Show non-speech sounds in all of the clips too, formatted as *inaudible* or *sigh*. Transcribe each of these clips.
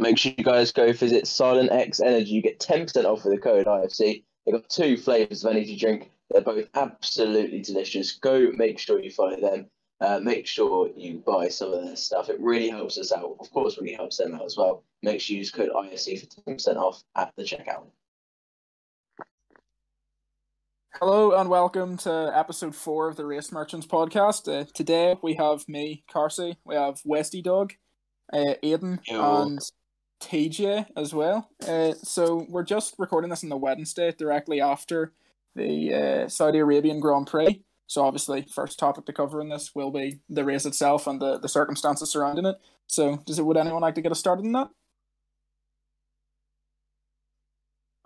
make sure you guys go visit Silent X Energy. You get 10% off with the code IFC. They've got two flavors of energy drink. They're both absolutely delicious. Go make sure you follow them. Uh, make sure you buy some of their stuff. It really helps us out. Of course, really helps them out as well. Make sure you use code IFC for 10% off at the checkout. Hello and welcome to episode four of the Race Merchants podcast. Uh, today we have me, Carsey, we have Westy Dog, uh, Aiden, Yo. and TJ as well. Uh, so we're just recording this on the Wednesday, directly after the uh, Saudi Arabian Grand Prix. So obviously, first topic to cover in this will be the race itself and the, the circumstances surrounding it. So, does it? Would anyone like to get us started in that?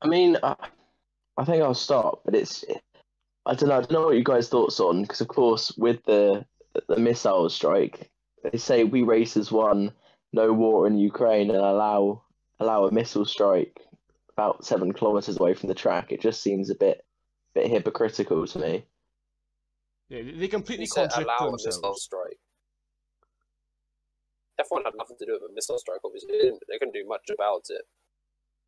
I mean, I, I think I'll start, but it's I don't know. I don't know what you guys' thoughts on because, of course, with the the missile strike, they say we racers won no war in Ukraine and allow allow a missile strike about seven kilometers away from the track. It just seems a bit bit hypocritical to me. Yeah, they- they completely He said contradict allow a missile strike. F1 had nothing to do with a missile strike, obviously. They, didn't, they couldn't do much about it.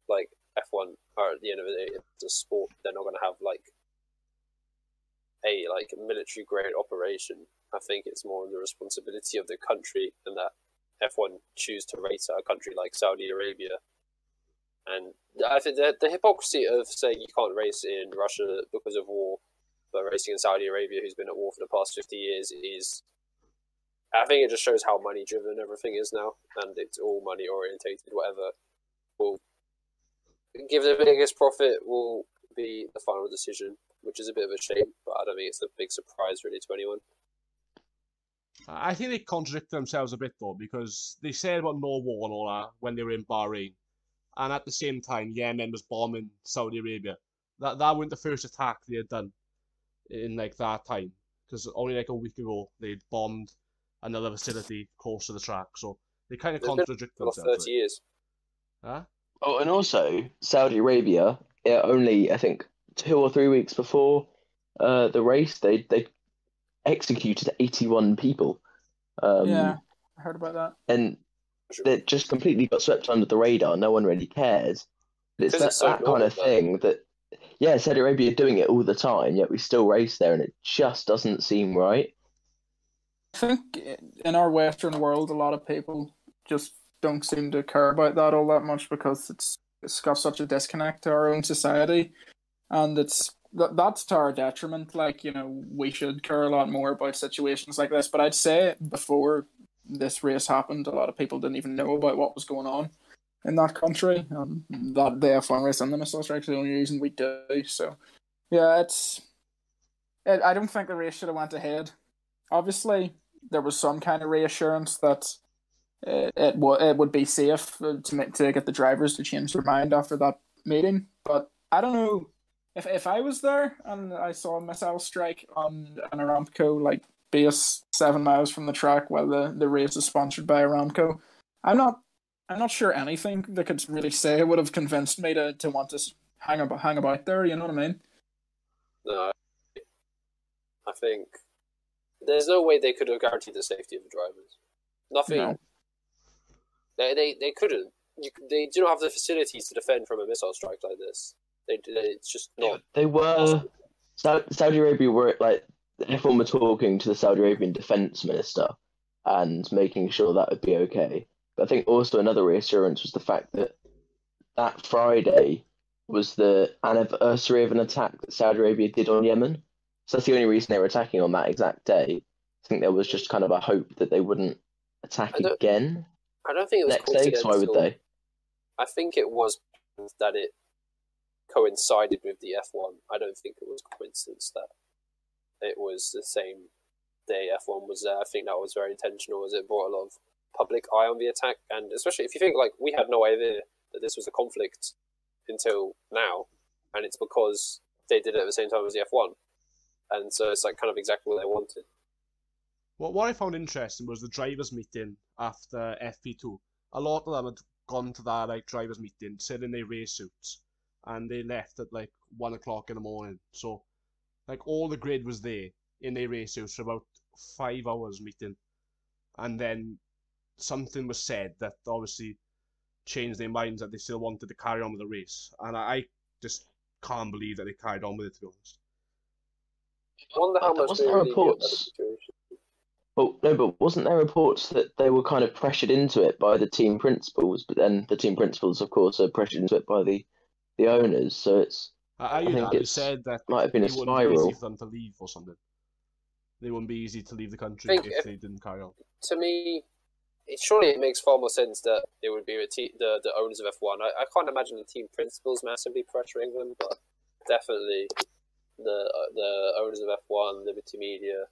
Like, F1, are at the end of the day, it's a sport. They're not going to have, like, a, like, military grade operation. I think it's more the responsibility of the country and that F1 choose to race at a country like Saudi Arabia. And I think the, the hypocrisy of saying you can't race in Russia because of war but racing in Saudi Arabia, who's been at war for the past 50 years, is. I think it just shows how money driven everything is now, and it's all money orientated. Whatever will give the biggest profit will be the final decision, which is a bit of a shame, but I don't think it's a big surprise really to anyone. I think they contradict themselves a bit though, because they said about no war and all that when they were in Bahrain, and at the same time, Yemen was bombing Saudi Arabia. That that wasn't the first attack they had done in like that time, because only like a week ago they'd bombed another facility close to the track. So they kind of They've been contradict themselves. 30 years. Huh? Oh, and also Saudi Arabia. It only I think two or three weeks before uh, the race, they they executed eighty one people. Um, yeah, I heard about that. and that just completely got swept under the radar. No one really cares. But it's that, it's so that kind of though. thing that, yeah, Saudi Arabia are doing it all the time, yet we still race there, and it just doesn't seem right. I think in our Western world, a lot of people just don't seem to care about that all that much because it's it's got such a disconnect to our own society, and it's that that's to our detriment. Like you know, we should care a lot more about situations like this. But I'd say before this race happened, a lot of people didn't even know about what was going on in that country, and that the F1 race and the missile strikes the only reason we do. So, yeah, it's. It, I don't think the race should have went ahead. Obviously, there was some kind of reassurance that it it, w- it would be safe uh, to to get the drivers to change their mind after that meeting. But I don't know if if I was there and I saw a missile strike on an Aramco like base seven miles from the track while the, the race is sponsored by Aramco. I'm not I'm not sure anything they could really say would have convinced me to, to want to hang about hang about there. You know what I mean? No, I think there's no way they could have guaranteed the safety of the drivers. Nothing. No. They, they, they couldn't. You, they do not have the facilities to defend from a missile strike like this. They, they it's just not. They were Sau- Saudi Arabia were like everyone were talking to the Saudi Arabian defense minister and making sure that would be okay. But I think also another reassurance was the fact that that Friday was the anniversary of an attack that Saudi Arabia did on Yemen. So that's the only reason they were attacking on that exact day. I think there was just kind of a hope that they wouldn't attack I again I don't think it was next day. So why would they? I think it was that it coincided with the F1. I don't think it was coincidence that it was the same day F1 was there. I think that was very intentional as it brought a lot of public eye on the attack. And especially if you think, like, we had no idea that this was a conflict until now. And it's because they did it at the same time as the F1. And so it's like kind of exactly what they wanted. What what I found interesting was the drivers' meeting after FP2. A lot of them had gone to that like drivers' meeting, sitting in their race suits, and they left at like one o'clock in the morning. So, like all the grid was there in their race suits for about five hours meeting, and then something was said that obviously changed their minds that they still wanted to carry on with the race, and I, I just can't believe that they carried on with it. To be honest. I wonder how much Wasn't there really knew about the reports- situation. Well, no, but wasn't there reports that they were kind of pressured into it by the team principals? But then the team principals, of course, are pressured into it by the the owners. So it's I, I, I think that they it's- said that might have been a it wouldn't be easy spiral. for them to leave or something. They wouldn't be easy to leave the country if, if- they didn't carry on. To me, it, surely it makes far more sense that it would be the, te- the, the owners of F1. I, I can't imagine the team principals massively pressuring them, but definitely the uh, the owners of F1, Liberty Media.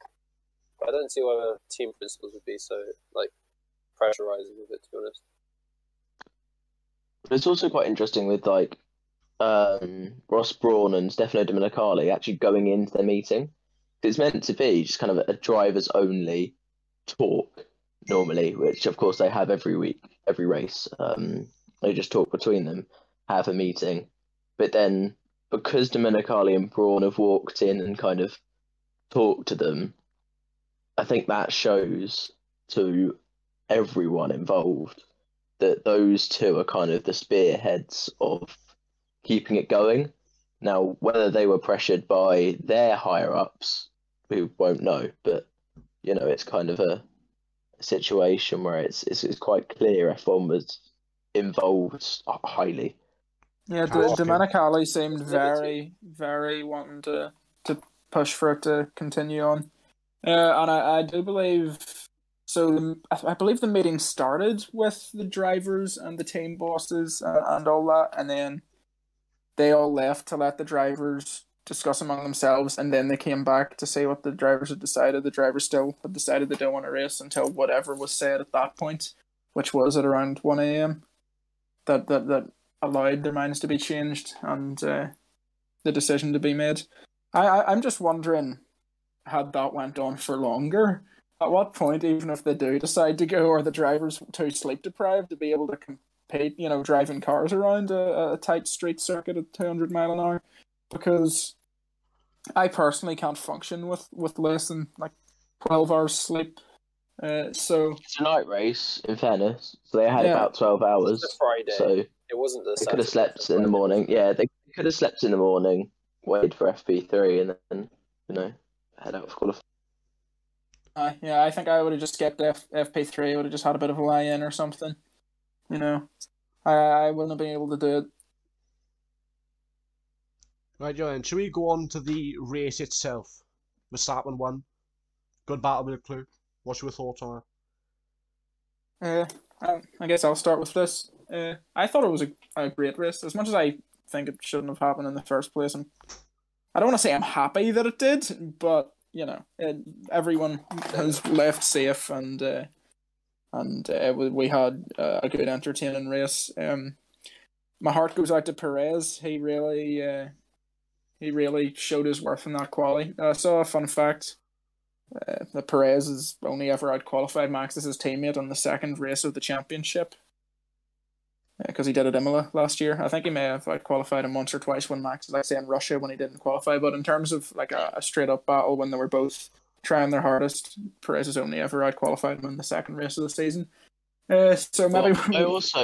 I don't see why the team principals would be so like pressurizing with it. To be honest. But it's also quite interesting with like um, Ross Brawn and Stefano Domenicali actually going into their meeting. It's meant to be just kind of a drivers only talk normally, which of course they have every week, every race. Um, they just talk between them, have a meeting. But then because Domenicali and Brawn have walked in and kind of talked to them, I think that shows to everyone involved that those two are kind of the spearheads of keeping it going. Now, whether they were pressured by their higher ups, we won't know. But you know, it's kind of a situation where it's it's, it's quite clear F1 was involved highly. Yeah, Can't the. Domenicali seemed very, very wanting to to push for it to continue on, uh, and I, I do believe so. The, I, I believe the meeting started with the drivers and the team bosses and, and all that, and then they all left to let the drivers discuss among themselves, and then they came back to say what the drivers had decided. The drivers still had decided they don't want to race until whatever was said at that point, which was at around one a.m. That that that allowed their minds to be changed and uh, the decision to be made. I, I I'm just wondering, had that went on for longer, at what point, even if they do decide to go, are the drivers too sleep deprived to be able to compete? You know, driving cars around a, a tight street circuit at 200 mile an hour, because I personally can't function with with less than like 12 hours sleep. Uh, so It's a night race, in fairness, so they had Yeah. about twelve hours. was the Friday. So it wasn't the. they could have Saturday, slept in the morning. Yeah, they could have slept in the morning, waited for FP three, and then you know head out for qualifying. Uh, yeah, I think I would have just skipped F- FP3. Would have just had a bit of a lie in or something. You know, I I wouldn't have been able to do it. Right, Joanne, should we go on to the race itself? Verstappen won. Good battle with Clue? What's your thoughts on it? Uh, I, I guess I'll start with this. Uh, I thought it was a, a great race. As much as I think it shouldn't have happened in the first place, and I don't want to say I'm happy that it did, but you know, it, everyone has left safe, and uh, and uh, we, we had uh, a good, entertaining race. Um, my heart goes out to Perez. He really, uh, he really showed his worth in that quali. I saw a fun fact. Uh, that Perez has only ever out qualified Max as his teammate on the second race of the championship because he did at Imola last year. I think he may have qualified him once or twice when Max, like say in Russia when he didn't qualify. But in terms of like a, a straight up battle when they were both trying their hardest, Perez has only ever out qualified him in the second race of the season. Uh, so maybe Well, I also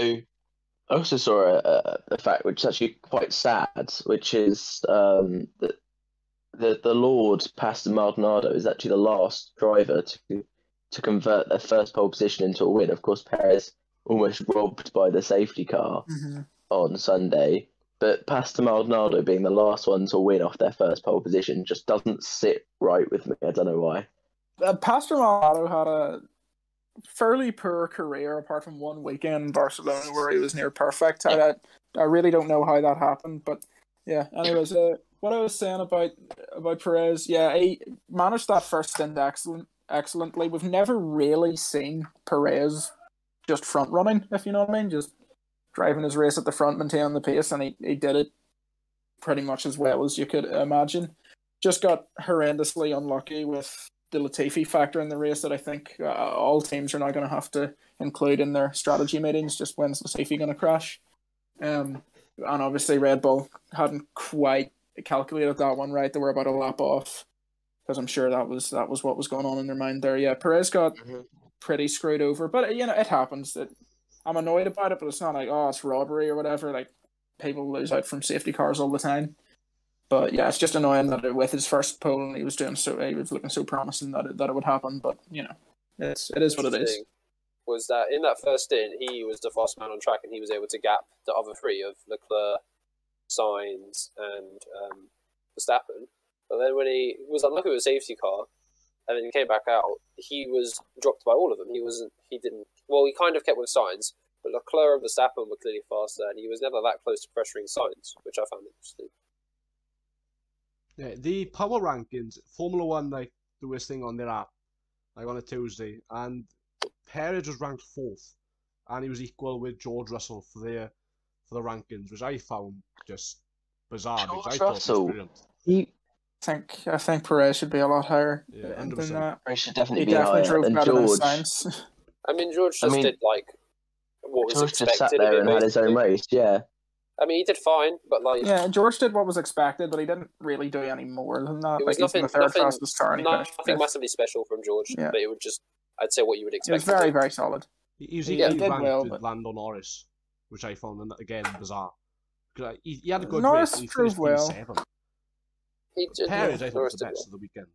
I also saw a, a, fact which is actually quite sad, which is um, that the the Lord Pastor Maldonado is actually the last driver to to convert their first pole position into a win. Of course, Perez almost robbed by the safety car Mhm. on Sunday, but Pastor Maldonado being the last one to win off their first pole position just doesn't sit right with me. I don't know why. uh, Pastor Maldonado had a fairly poor career apart from one weekend in Barcelona where he was near perfect. I, I, I really don't know how that happened, but yeah. Anyways, uh, what I was saying about about Perez, yeah, he managed that first stint excellent excellently. We've never really seen Perez just front running, if you know what I mean, just driving his race at the front, maintaining the pace, and he, he did it pretty much as well as you could imagine. Just got horrendously unlucky with the Latifi factor in the race that I think uh, all teams are now going to have to include in their strategy meetings. Just when's Latifi going to crash? Um, and obviously Red Bull hadn't quite calculated that one right. They were about a lap off because I'm sure that was that was what was going on in their mind there. Yeah, Perez got Mhm. pretty screwed over, but you know it happens. That I'm annoyed about it, but it's not like oh it's robbery or whatever. Like people lose out from safety cars all the time. But yeah, it's just annoying that it, with his first pole, he was doing so he was looking so promising that it, that it would happen. But you know, it's it is what it is. Was that in that first stint, he was the fast man on track and he was able to gap the other three of Leclerc, Sainz, and um, Verstappen. But then when he was unlucky with a safety car, and then he came back out, he was dropped by all of them. He wasn't. He didn't. Well, he kind of kept with Sainz, but Leclerc and Verstappen were clearly faster, and he was never that close to pressuring Sainz, which I found interesting. Yeah, the power rankings, Formula One like do this thing on their app, like on a Tuesday, and Perez was ranked fourth, and he was equal with George Russell for the for the rankings, which I found just bizarre. because I George thought Russell. He, I think I think Perez should be a lot higher Yeah, than 100%. that. he should He definitely be definitely higher. drove And better George, than Sainz. *laughs* I mean, George I just mean, did like what was George expected. just sat there and had his own race. Yeah, I mean, he did fine, but like yeah, George did what was expected, but he didn't really do any more than that. it was like, nothing, the third nothing, fastest car, and he finished nothing massively special from George. Yeah. But it would just, I'd say, what you would expect. It expect. was very very solid. He, he was Yeah, equally he did ranked well, with but- Lando Norris, which I found again bizarre. 'Cause, He, he had a good Norris race. He drove well. P7. He did, Perez, yeah, I thought, Norris was the best of the weekend.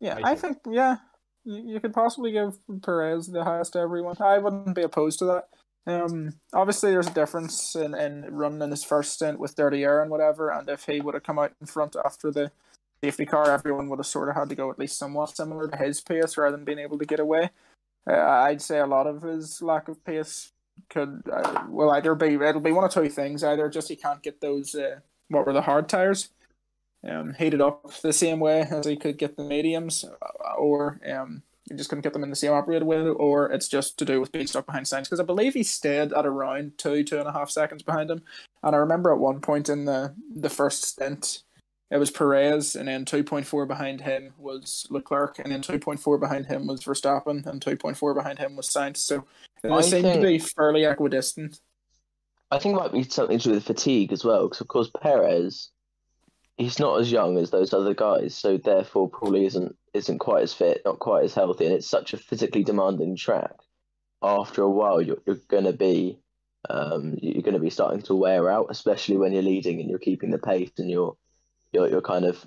Yeah, I I think yeah, you, you could possibly give Perez the highest to everyone. I wouldn't be opposed to that. Um, obviously there's a difference in, in running in his first stint with dirty air and whatever, and if he would have come out in front after the safety car, everyone would have sort of had to go at least somewhat similar to his pace rather than being able to get away. Uh, I'd say a lot of his lack of pace could uh, will either be it'll be one of two things: either just he can't get those uh, what were the hard tires um, heated up the same way as he could get the mediums, uh, or um, he just couldn't get them in the same operated way, or it's just to do with being stuck behind Sainz. Because I believe he stayed at around two, two and a half seconds behind him. And I remember at one point in the, the first stint, it was Perez, and then 2.4 behind him was Leclerc, and then 2.4 behind him was Verstappen, and 2.4 behind him was Sainz. So they I seemed to be fairly equidistant. I think it might be something to do with fatigue as well, because of course Perez, he's not as young as those other guys, so therefore probably isn't isn't quite as fit, not quite as healthy, and it's such a physically demanding track. After a while, you're you're gonna be, um, you're gonna be starting to wear out, especially when you're leading and you're keeping the pace and you're, you're you're kind of,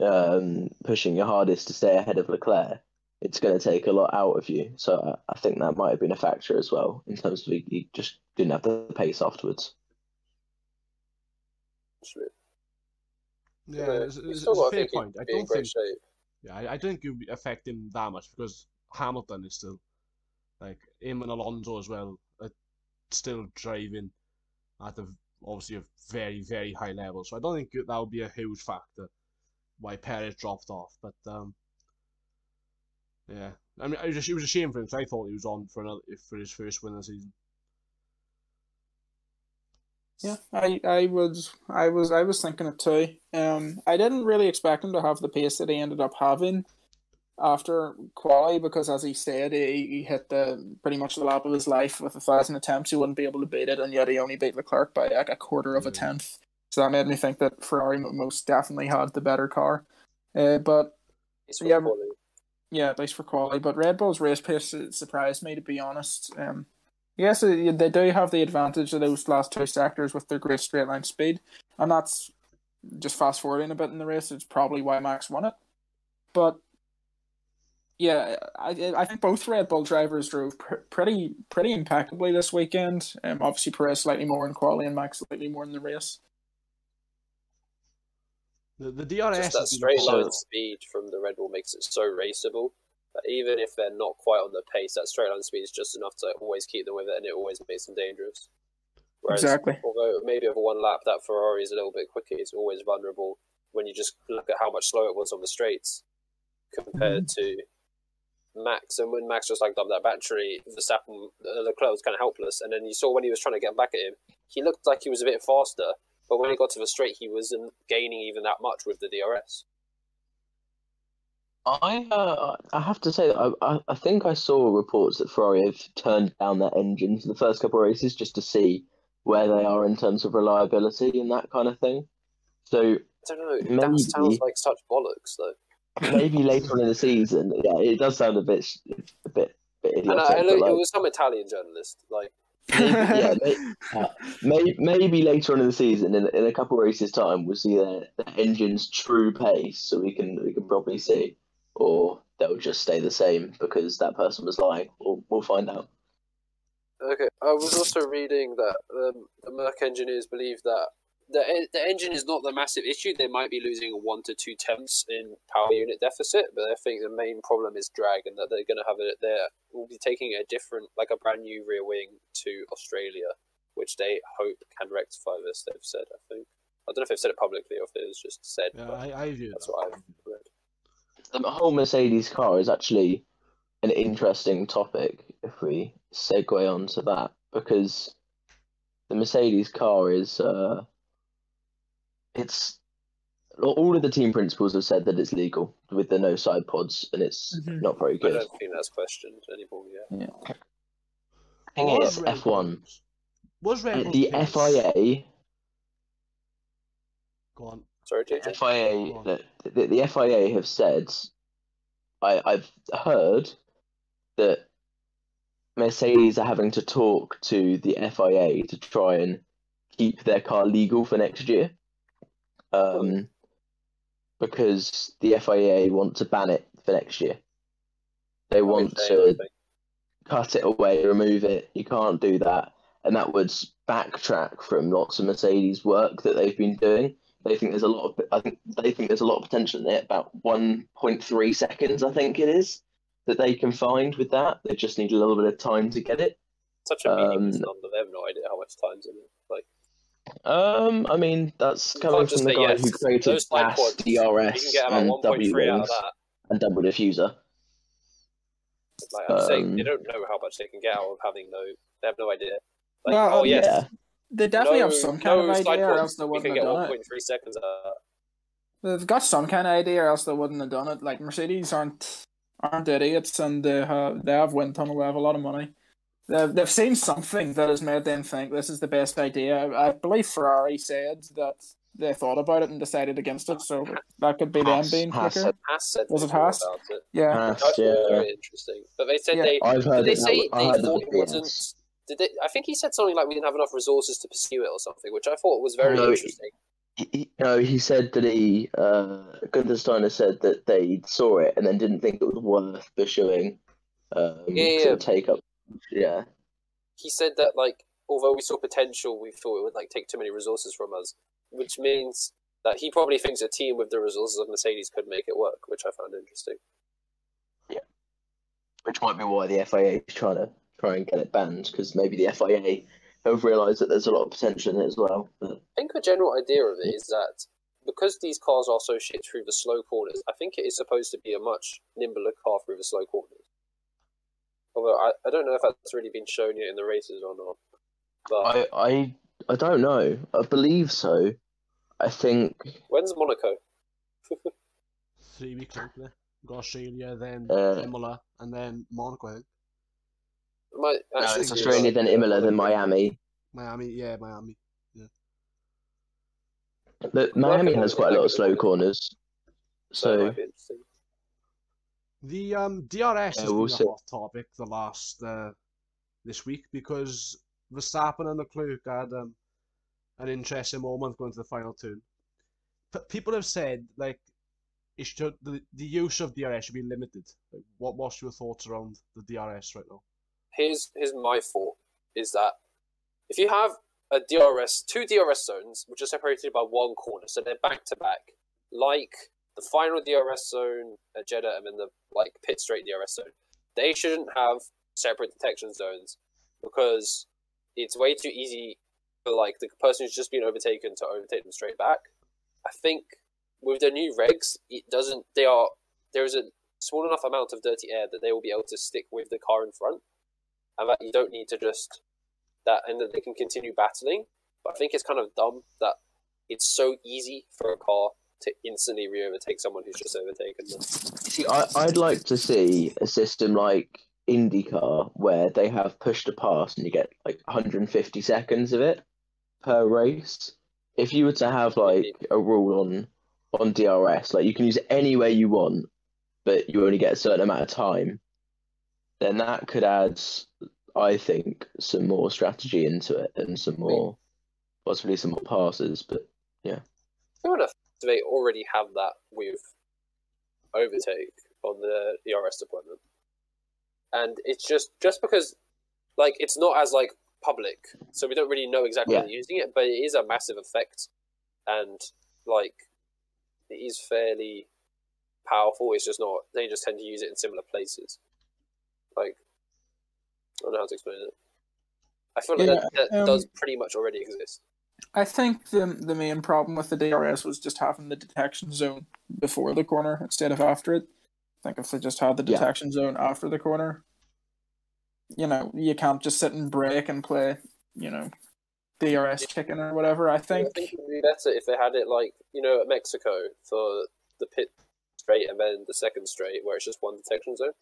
um, pushing your hardest to stay ahead of Leclerc. It's going to take a lot out of you, so I, I think that might have been a factor as well in terms of he, he just didn't have the pace afterwards. True. Yeah, it's, it's, it's a fair point. I don't think. shape. Yeah, I, I don't think it would affect him that much because Hamilton is still like him and Alonso as well are still driving at a obviously a very very high level. So I don't think that would be a huge factor why Perez dropped off. But um, yeah, I mean, it was, a, it was a shame for him 'cause I thought he was on for another for his first win of the season. Yeah, I, I was I was I was thinking it too. Um, I didn't really expect him to have the pace that he ended up having after quali because, as he said, he, he hit the pretty much the lap of his life with a thousand attempts. He wouldn't be able to beat it, and yet he only beat Leclerc by like a quarter of a tenth. So that made me think that Ferrari most definitely had the better car. Uh, but Yeah, yeah, yeah, at least for quality. But Red Bull's race pace surprised me, to be honest. Um, yes, uh, they do have the advantage of those last two sectors with their great straight line speed, and that's just fast forwarding a bit in the race. It's probably why Max won it. But yeah, I I think both Red Bull drivers drove pr- pretty pretty impeccably this weekend. Um, obviously Perez slightly more in quality and Max slightly more in the race. The the DRS just that straight line speed from the Red Bull makes it so raceable that even if they're not quite on the pace, that straight line speed is just enough to always keep them with it, and it always makes them dangerous. Whereas, Exactly. although maybe over one lap that Ferrari is a little bit quicker, it's always vulnerable when you just look at how much slower it was on the straights compared to Max. And when Max just like dumped that battery, Verstappen, uh, Leclerc was kind of helpless. And then you saw when he was trying to get back at him, he looked like he was a bit faster. But when he got to the straight, he wasn't gaining even that much with the DRS. I uh, I have to say that I, I I think I saw reports that Ferrari have turned down their engines for the first couple of races just to see where they are in terms of reliability and that kind of thing. So I don't know. Maybe. That sounds like such bollocks, though. maybe later on in the season, yeah, it does sound a bit a bit, bit And idiotic. I, I, but it was some Italian journalist, like maybe, yeah, *laughs* may, uh, may, maybe later on in the season, in, in a couple of races' time, we'll see their, their engine's true pace, so we can we can probably see, or they'll just stay the same because that person was lying. We'll, we'll find out. Okay, I was also reading that um, the Merc engineers believe that the e- the engine is not the massive issue. They might be losing one to two tenths in power unit deficit, but I think the main problem is drag, and that they're going to have it. They will be taking a different, like a brand new rear wing to Australia, which they hope can rectify this. They've said. I think. I don't know if they've said it publicly or if it was just said. Yeah, but I, I view that's that. what I've read. The whole Mercedes car is actually an interesting topic if we segue onto that because the Mercedes car is uh, it's all of the team principals have said that it's legal with the no side pods and it's Mhm. not very good. I good. don't think that's questioned anymore yet. Thing Was is, Red F1 Was Red Bull's the FIA Go on. Sorry, JJ. FIA, Go the, the, the FIA have said, I, I've heard that Mercedes are having to talk to the FIA to try and keep their car legal for next year. Um, because the FIA want to ban it for next year. They want to cut it away, remove it. You can't do that. And that would backtrack from lots of Mercedes work that they've been doing. They think there's a lot of I think they think there's a lot of potential in it, about one point three seconds I think it is, that they can find with that. They just need a little bit of time to get it. Such a meaningless Um, number. They have no idea how much time's in it. Like Um I mean that's coming from the guy yes. who created Those slide DRS, you can get about and W three out of rings that. and double diffuser. Like I'm saying, Um, they don't know how much they can get out of having no. They have no idea. Like, Well, oh yes, Yeah. They definitely no, have some kind no of idea, or else they wouldn't have get done one it. point three seconds out. They've got some kind of idea, or else they wouldn't have done it. Like Mercedes aren't aren't idiots, and they have they have wind tunnel. They have a lot of money. They've they've seen something that has made them think this is the best idea. I believe Ferrari said that they thought about it and decided against it. So that could be them being Haas quicker. said- Haas said Was it thought Haas? about it. Yeah. Haas, thought it was yeah. very interesting. But they said Yeah. they I've heard did they it, say I they heard thought that it wasn't. Did they? I think he said something like we didn't have enough resources to pursue it or something, which I thought was very No, interesting. he, he- no, he said that he, uh, Gunther Steiner said that they saw it and then didn't think it was worth pursuing. Um, Yeah, yeah, 'cause it yeah. would take up, yeah. He said that like although we saw potential, we thought it would like take too many resources from us, which means that he probably thinks a team with the resources of Mercedes could make it work, which I found interesting. Yeah, which might be why the FIA is trying to try and get it banned because maybe the FIA have realised that there's a lot of potential in it as well. But I think the general idea of it is that because these cars are so shit through the slow corners, I think it is supposed to be a much nimbler car through the slow corners. Although I, I don't know if that's really been shown yet in the races or not. But I, I, I don't know. I believe so. I think when's Monaco? Three weeks out there. Got Australia, then Uh, Imola, and then Monaco. I think. It might no, it's be Australia, like- then Imola, then Miami. Miami, yeah, Miami. Yeah. But Miami has quite a lot of slow corners. So it So might be interesting. The um DRS Yeah, has we'll been a hot topic the last uh, this week because Verstappen and the Leclerc had um, an interesting moment going to the final turn. But people have said like it should the, the use of DRS should be limited. Like, what what's your thoughts around the DRS right now? Here's here's my thought is that if you have a DRS two DRS zones which are separated by one corner, so they're back to back, like the final DRS zone at Jeddah and then the like pit straight DRS zone, they shouldn't have separate detection zones because it's way too easy for like the person who's just been overtaken to overtake them straight back. I think with the new regs, it doesn't. They are there is a small enough amount of dirty air that they will be able to stick with the car in front and that you don't need to just that and that they can continue battling. But I think it's kind of dumb that it's so easy for a car to instantly re overtake someone who's just overtaken them. See, I, I'd like to see a system like IndyCar where they have push to pass and you get like 150 seconds of it per race. If you were to have like a rule on on DRS, like you can use it any way you want, but you only get a certain amount of time, then that could add I think, some more strategy into it and some more, possibly some more passes. But yeah, Fair enough. Do they already have that with overtake on the ERS deployment? And it's just just because like it's not as like public, so we don't really know exactly Yeah. how they're using it, but it is a massive effect and like it is fairly powerful. It's just not they just tend to use it in similar places. Like I don't know how to explain it. I feel like Yeah, that, that um, does pretty much already exist. I think the the main problem with the DRS was just having the detection zone before the corner instead of after it. I think if they just had the Yeah. detection zone after the corner, you know, you can't just sit and break and play, you know, DRS chicken or whatever. I I think, think it would be better if they had it like you know at Mexico for the pit straight and then the second straight where it's just one detection zone.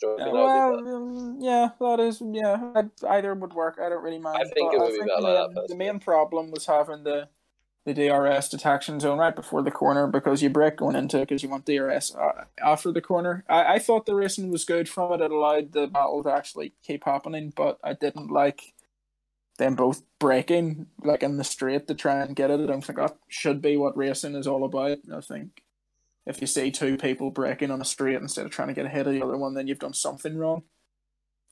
Do you yeah, think that well, um, yeah, that is, yeah, I- either would work. I don't really mind. I think but it would be think better the main- The main problem was having the the DRS detection zone right before the corner because you break going into it because you want DRS uh, after the corner. I, I thought the racing was good from it. It allowed the battle to actually keep happening, but I didn't like them both breaking like in the straight to try and get it. I don't think that should be what racing is all about. I think if you see two people breaking on a street instead of trying to get ahead of the other one, then you've done something wrong.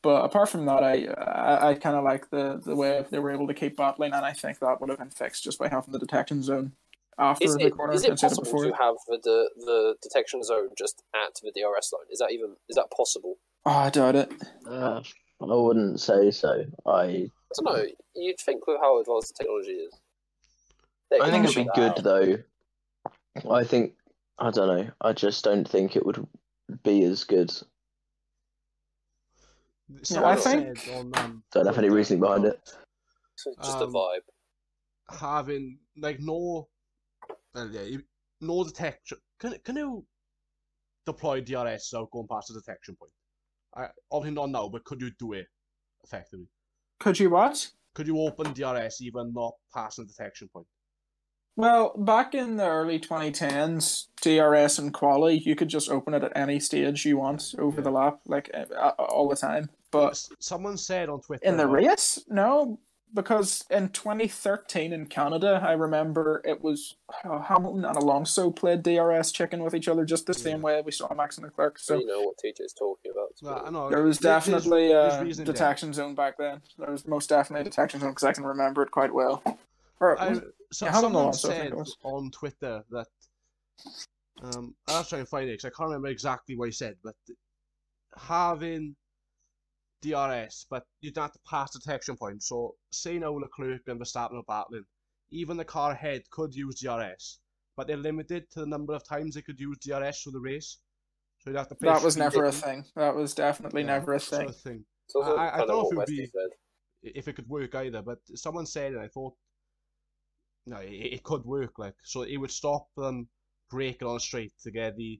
But apart from that, I I, I kind of like the the way they were able to keep battling, and I think that would have been fixed just by having the detection zone after Is the it, corner is it possible before. to have the the detection zone just at the DRS line? Is that even is that possible? Oh, I doubt it. uh, I wouldn't say so. I I don't know. You'd think with how advanced the technology is. I think it'd be good out. though. I think I don't know. I just don't think it would be as good. Someone I think- on, um, Don't have any Twitter reasoning behind about it. Just a Um, vibe. Having like no, uh, yeah, no detection. Can can you deploy DRS without going past the detection point? I obviously not now, but could you do it effectively? Could you what? Could you open DRS even not passing the detection point? Well, back in the early 2010s, DRS and quali, you could just open it at any stage you want over the lap, like all the time. But someone said on Twitter in the race, no, because in 2013 in Canada, I remember it was uh, Hamilton and Alonso played DRS chicken with each other just the same way we saw Max and Leclerc. So you know what TJ's talking about. to be Nah, I know. there was there- there's- definitely there's a reasoning there. detection zone back then. There was most definitely a detection zone because I can remember it quite well. Or, I, was- so, Yeah, Hamilton someone Alonso, I think said on Twitter that um, I'll try and find it because I can't remember exactly what he said, but having DRS, but you don't have to pass the detection point. So, say now Leclerc and Verstappen are battling, even the car ahead could use DRS, but they're limited to the number of times they could use DRS through the race. So you'd have to. that was speed never a thing. That was definitely yeah, never a sort thing. of thing. It's also I- I don't know if it would be- said. if it could work either, but someone said it, I thought, no, it, it could work, like, so it would stop them breaking on a straight to get the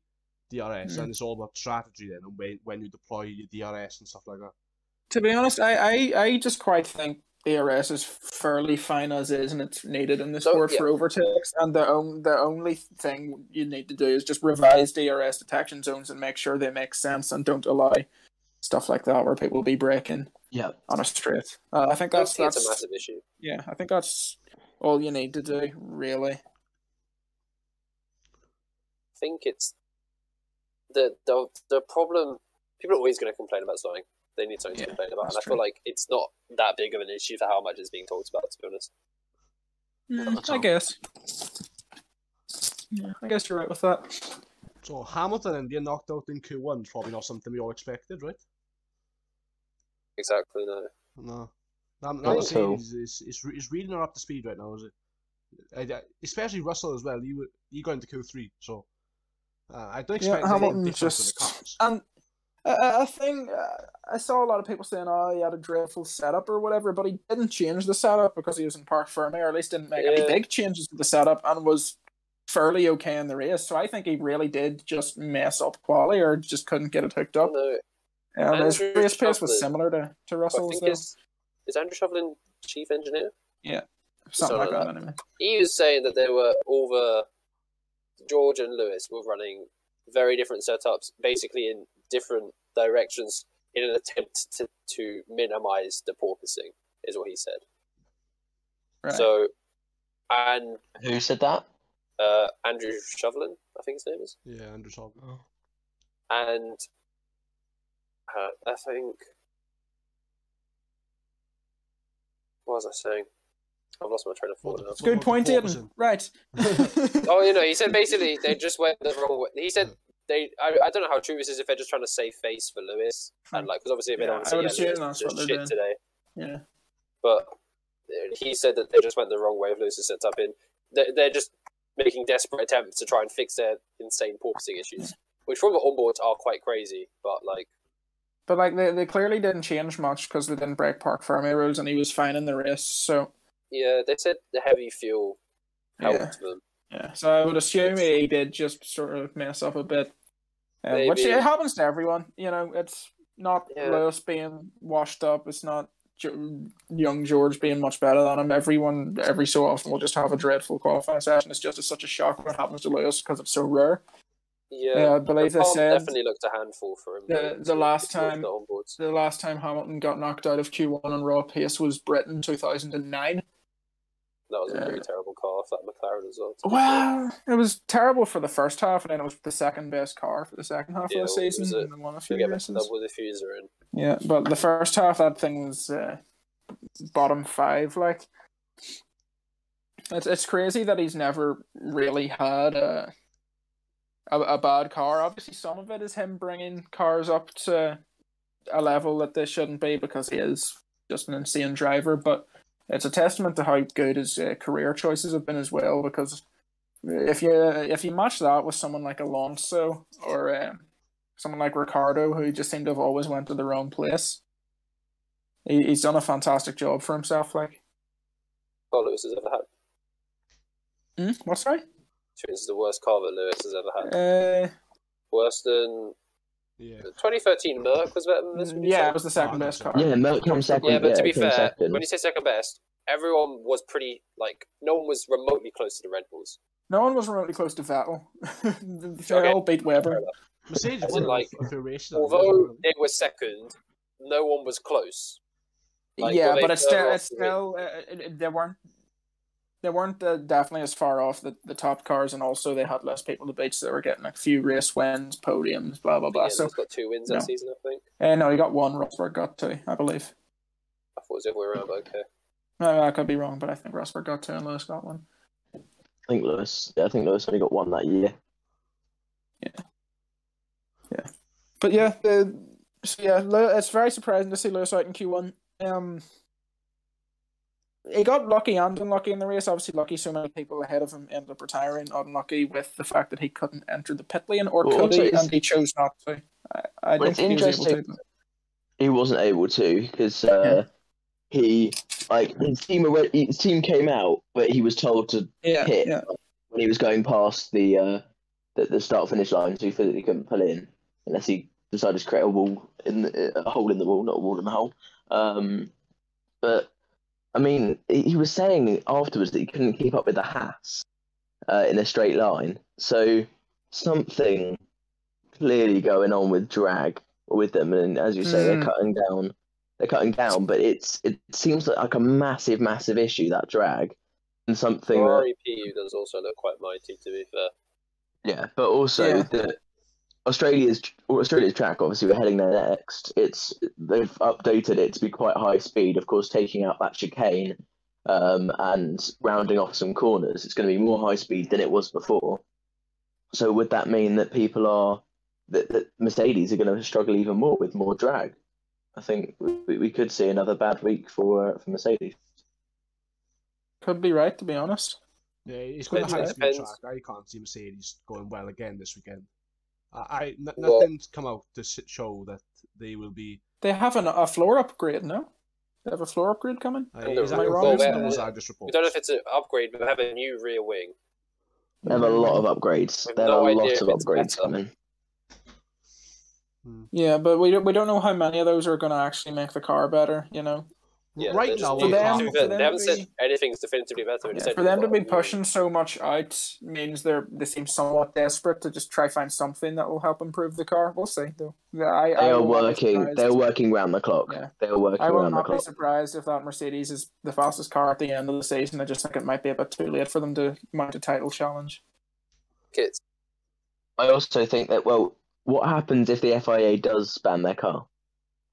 DRS, Mm. and it's all about strategy then, and when, when you deploy your DRS and stuff like that. To be honest, I, I, I just quite think DRS is fairly fine as is, and it's needed in the So, sport yeah. for overtakes. And the on, the only thing you need to do is just revise DRS detection zones and make sure they make sense and don't allow stuff like that where people will be breaking Yeah, on a straight. Uh, I think I that's that's a massive issue. yeah. I think that's all you need to do, really. I think it's the the the problem. People are always going to complain about something. They need something Yeah, to complain about, and that's I feel like it's not that big of an issue for how much is being talked about. To be honest, Mm, I guess. Yeah, I guess you're right with that. So Hamilton and being knocked out in Q1 is probably not something we all expected, right? exactly. No, No. I'm Not not saying all. he's, he's, he's, really not up to speed right now, is it? I- I- Especially Russell as well. He, w- he got into Q3, so uh, I don't Yeah, expect anything Hamilton different just from the cars. and a, a thing uh, I saw a lot of people saying, "Oh, he had a dreadful setup or whatever," but he didn't change the setup because he was in Parc Fermé, or at least didn't make any big changes to the setup, and was fairly okay in the race. So I think he really did just mess up quali or just couldn't get it hooked up. no. Um, his race pace was similar to to I Russell's, think though. It's is Andrew Shovlin chief engineer. something like that. Anyway. He was saying that there were all the George and Lewis were running very different setups, basically in different directions in an attempt to, to minimize the porpoising, is what he said. Right. So, and Who said that? uh, Andrew Shovlin, I think his name is, Yeah, Andrew Solomon. and uh, I think what was I saying? I've lost my train of thought What it's a good point, about Right. *laughs* Oh, you know, he said basically they just went the wrong way. He said they. I, I don't know how true this is if they're just trying to save face for Lewis and like because obviously if they Yeah, don't I would want to say assume yeah, that's Lewis they're shit doing. today, yeah. but uh, he said that they just went the wrong way with Lewis's setup in. They're, they're just making desperate attempts to try and fix their insane porpoising issues, which from the onboards are quite crazy. But like, But like they, they clearly didn't change much because they didn't break Parc Fermé rules and he was fine in the race. So yeah, they said the heavy fuel helped Yeah. them. yeah, so I would assume he did just sort of mess up a bit, uh, which it happens to everyone. You know, it's not Yeah. Lewis being washed up. It's not Jo- young George being much better than him. Everyone every so often will just have a dreadful qualifying session. It's just such a shock what happens to Lewis because it's so rare. Yeah, Yeah, I believe they said definitely looked a handful for him. the- the last time- the the last time Hamilton got knocked out of Q1 on raw pace was Britain 2009. That was a Yeah. pretty terrible car for that McLaren as well. Well, it was terrible for the first half, and then it was the second best car for the second half Yeah, of the season, was a- and won a few races. that with the fuser in. Yeah, but the first half, that thing was uh, bottom five. Like, it's it's crazy that he's never really had a, a a bad car. Obviously, some of it is him bringing cars up to a level that they shouldn't be because he is just an insane driver. But it's a testament to how good his uh, career choices have been as well. Because if you if you match that with someone like Alonso or um, someone like Ricciardo, who just seemed to have always went to the wrong place. He, he's done a fantastic job for himself. Like, all Lewis has ever had. mm, what's right? This is the worst car that Lewis has ever had. Uh, Worse than Yeah. 2013 Merc was better than this. would yeah, say? it was the second Oh, best car. Yeah, Merc came second. Yeah, but to be fair, second. when you say second best, everyone was pretty like no one was remotely close to the Red Bulls. No one was remotely close to Vettel. *laughs* they Okay. all beat Webber. Mercedes As in, won like, a. Although it was second, no one was close. Like, yeah, but it's still off it's still uh, it, it- weren't they weren't uh, definitely as far off the, the top cars, and also they had less people to beat, so they were getting a few race wins, podiums, blah blah blah. Yeah, So he's got two wins no. that season, I think. uh, no, he got one. Rosberg got two, I believe. I thought it was the other way around. but Okay. No, I could be wrong, but I think Rosberg got two and Lewis got one. I think Lewis. Yeah, I think Lewis only got one that year. Yeah. Yeah. But yeah, the, so yeah, it's very surprising to see Lewis out in Q one. Um, he got lucky and unlucky in the race. Obviously, lucky so many people ahead of him ended up retiring. Unlucky with the fact that he couldn't enter the pit lane, or Well, could he, and he chose not to. I, I Well, it's think he was to. interesting- He wasn't able to because uh, he like his team already, his team came out, but he was told to Yeah, hit yeah, when he was going past the uh, the, the start finish line, so he physically couldn't pull in unless he decided to create a wall in the, a hole in the wall, not a wall in the hole. Um, but I mean, he he was saying afterwards that he couldn't keep up with the Haas uh, in a straight line. So something clearly going on with drag with them, and as you say, Mm. they're cutting down. They're cutting down, but it's it seems like a massive, massive issue that drag, and something that Ferrari PU does also look quite mighty, to be fair. yeah, but also Yeah. the Australia's Australia's track. Obviously, we're heading there next. It's they've updated it to be quite high speed. Of course, taking out that chicane um, and rounding off some corners. It's going to be more high speed than it was before. So would that mean that people are that, that Mercedes are going to struggle even more with more drag? I think we, we could see another bad week for uh, for Mercedes. could be right to be honest. Yeah, he's got a high speed track. I can't see Mercedes going well again this weekend. I, I n- Well- nothing's come out to show that they will be. They have an, a floor upgrade, no? They have a floor upgrade coming. Uh, is that am I wrong? confirmed Well, or was we- just We reports? don't know if it's an upgrade, but we have a new rear wing. They have a lot of upgrades. There no are a lot of upgrades better. coming. Yeah, but we don't, we don't know how many of those are going to actually make the car better. You know, Yeah, right they're now, For them- for them they haven't to said be- anything's definitively better. Yeah, for them to be pushing so much out means they're they seem somewhat desperate to just try find something that will help improve the car. We'll see though. I, They I are will not be working. They're working round the clock. Yeah. They are working I will round the not be surprised if that Mercedes is the fastest car at the end of the season. I just think it might be a bit too late for them to mount a title challenge. kits. I also think that well, what happens if the FIA does ban their car?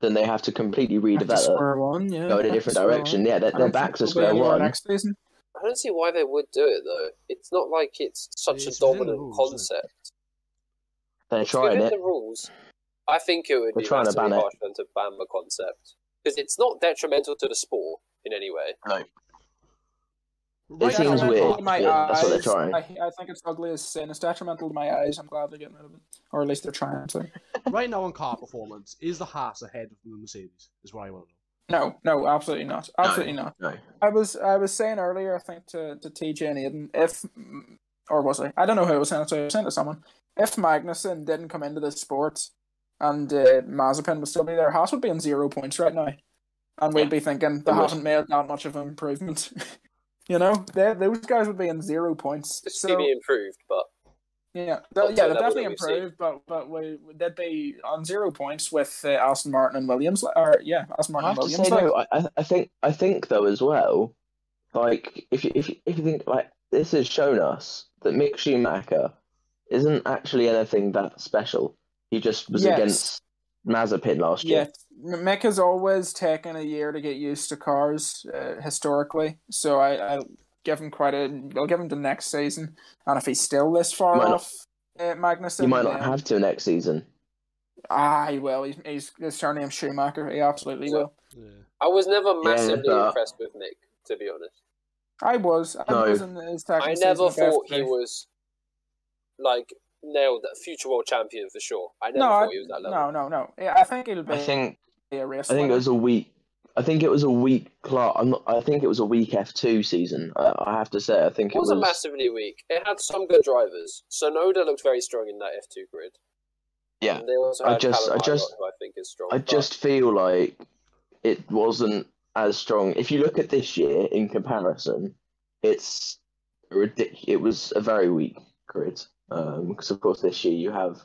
Then they have to completely Back to redevelop, square one, yeah. go in a different direction. one. Yeah, I they're, they're back to square one. next season. I don't see why they would do it though. It's not like it's such It's a within the dominant rules, concept. They're It's trying within it. the rules. I think it would They're be trying to ban it. harsh for to ban the concept because it's not detrimental to the sport in any way. No, Right seems weird, to my but that's what they're trying. I, I think it's ugly as sin. It's detrimental to my eyes. I'm glad they're getting rid of it, or at least they're trying to. *laughs* right now on car performance, is the Haas ahead of the Mercedes? Is what I want to know. No, no, absolutely not. Absolutely not. no. I was I was saying earlier, I think to, to TJ and Aiden, if or was I? I don't know who I was saying it to. I was saying to someone. If Magnussen didn't come into this sport and uh, Mazepin would still be there, Haas would be in zero points right now, and we'd be thinking they They would. haven't made that much of an improvement. *laughs* you know, those guys would be in zero points. It's So be improved, but yeah, they'll, yeah, they'll definitely improve, but but we, they'd be on zero points with uh, Aston Martin and Williams. Or yeah, Aston Martin I have and to say like- though, I, I- I think I think though as well, like if you, if you, if you think like this has shown us that Mick Schumacher isn't actually anything that special. He just was Yes. against Mazepin last Yeah, year. M- Mick has always taken a year to get used to cars uh, historically, so I, I'll give him quite a. I'll give him the next season, and if he's still this far Might not- off uh, Magnussen, You might not then- have to next season. Ah, he will. He's he's his surname Schumacher. He absolutely will. Yeah. I was never massively but- impressed with Mick, to be honest. I was. I No. was in his I never of thought he was like nailed that future world champion for sure. I never No, I, thought he was that level. no, no, no. Yeah, I think he'll be I think a race. I think it was a weak. I think it was a weak class. I'm not, I think it was a weak F two season. I, I have to say. I think It it was. wasn't massively weak. It had some good drivers. Tsunoda looked very strong in that F2 grid. Yeah, And they also I just- Callum I just- Ilott, I think is strong. I but just feel like it wasn't as strong. If you look at this year in comparison, it's ridic- It was a very weak grid because, of course, this year you have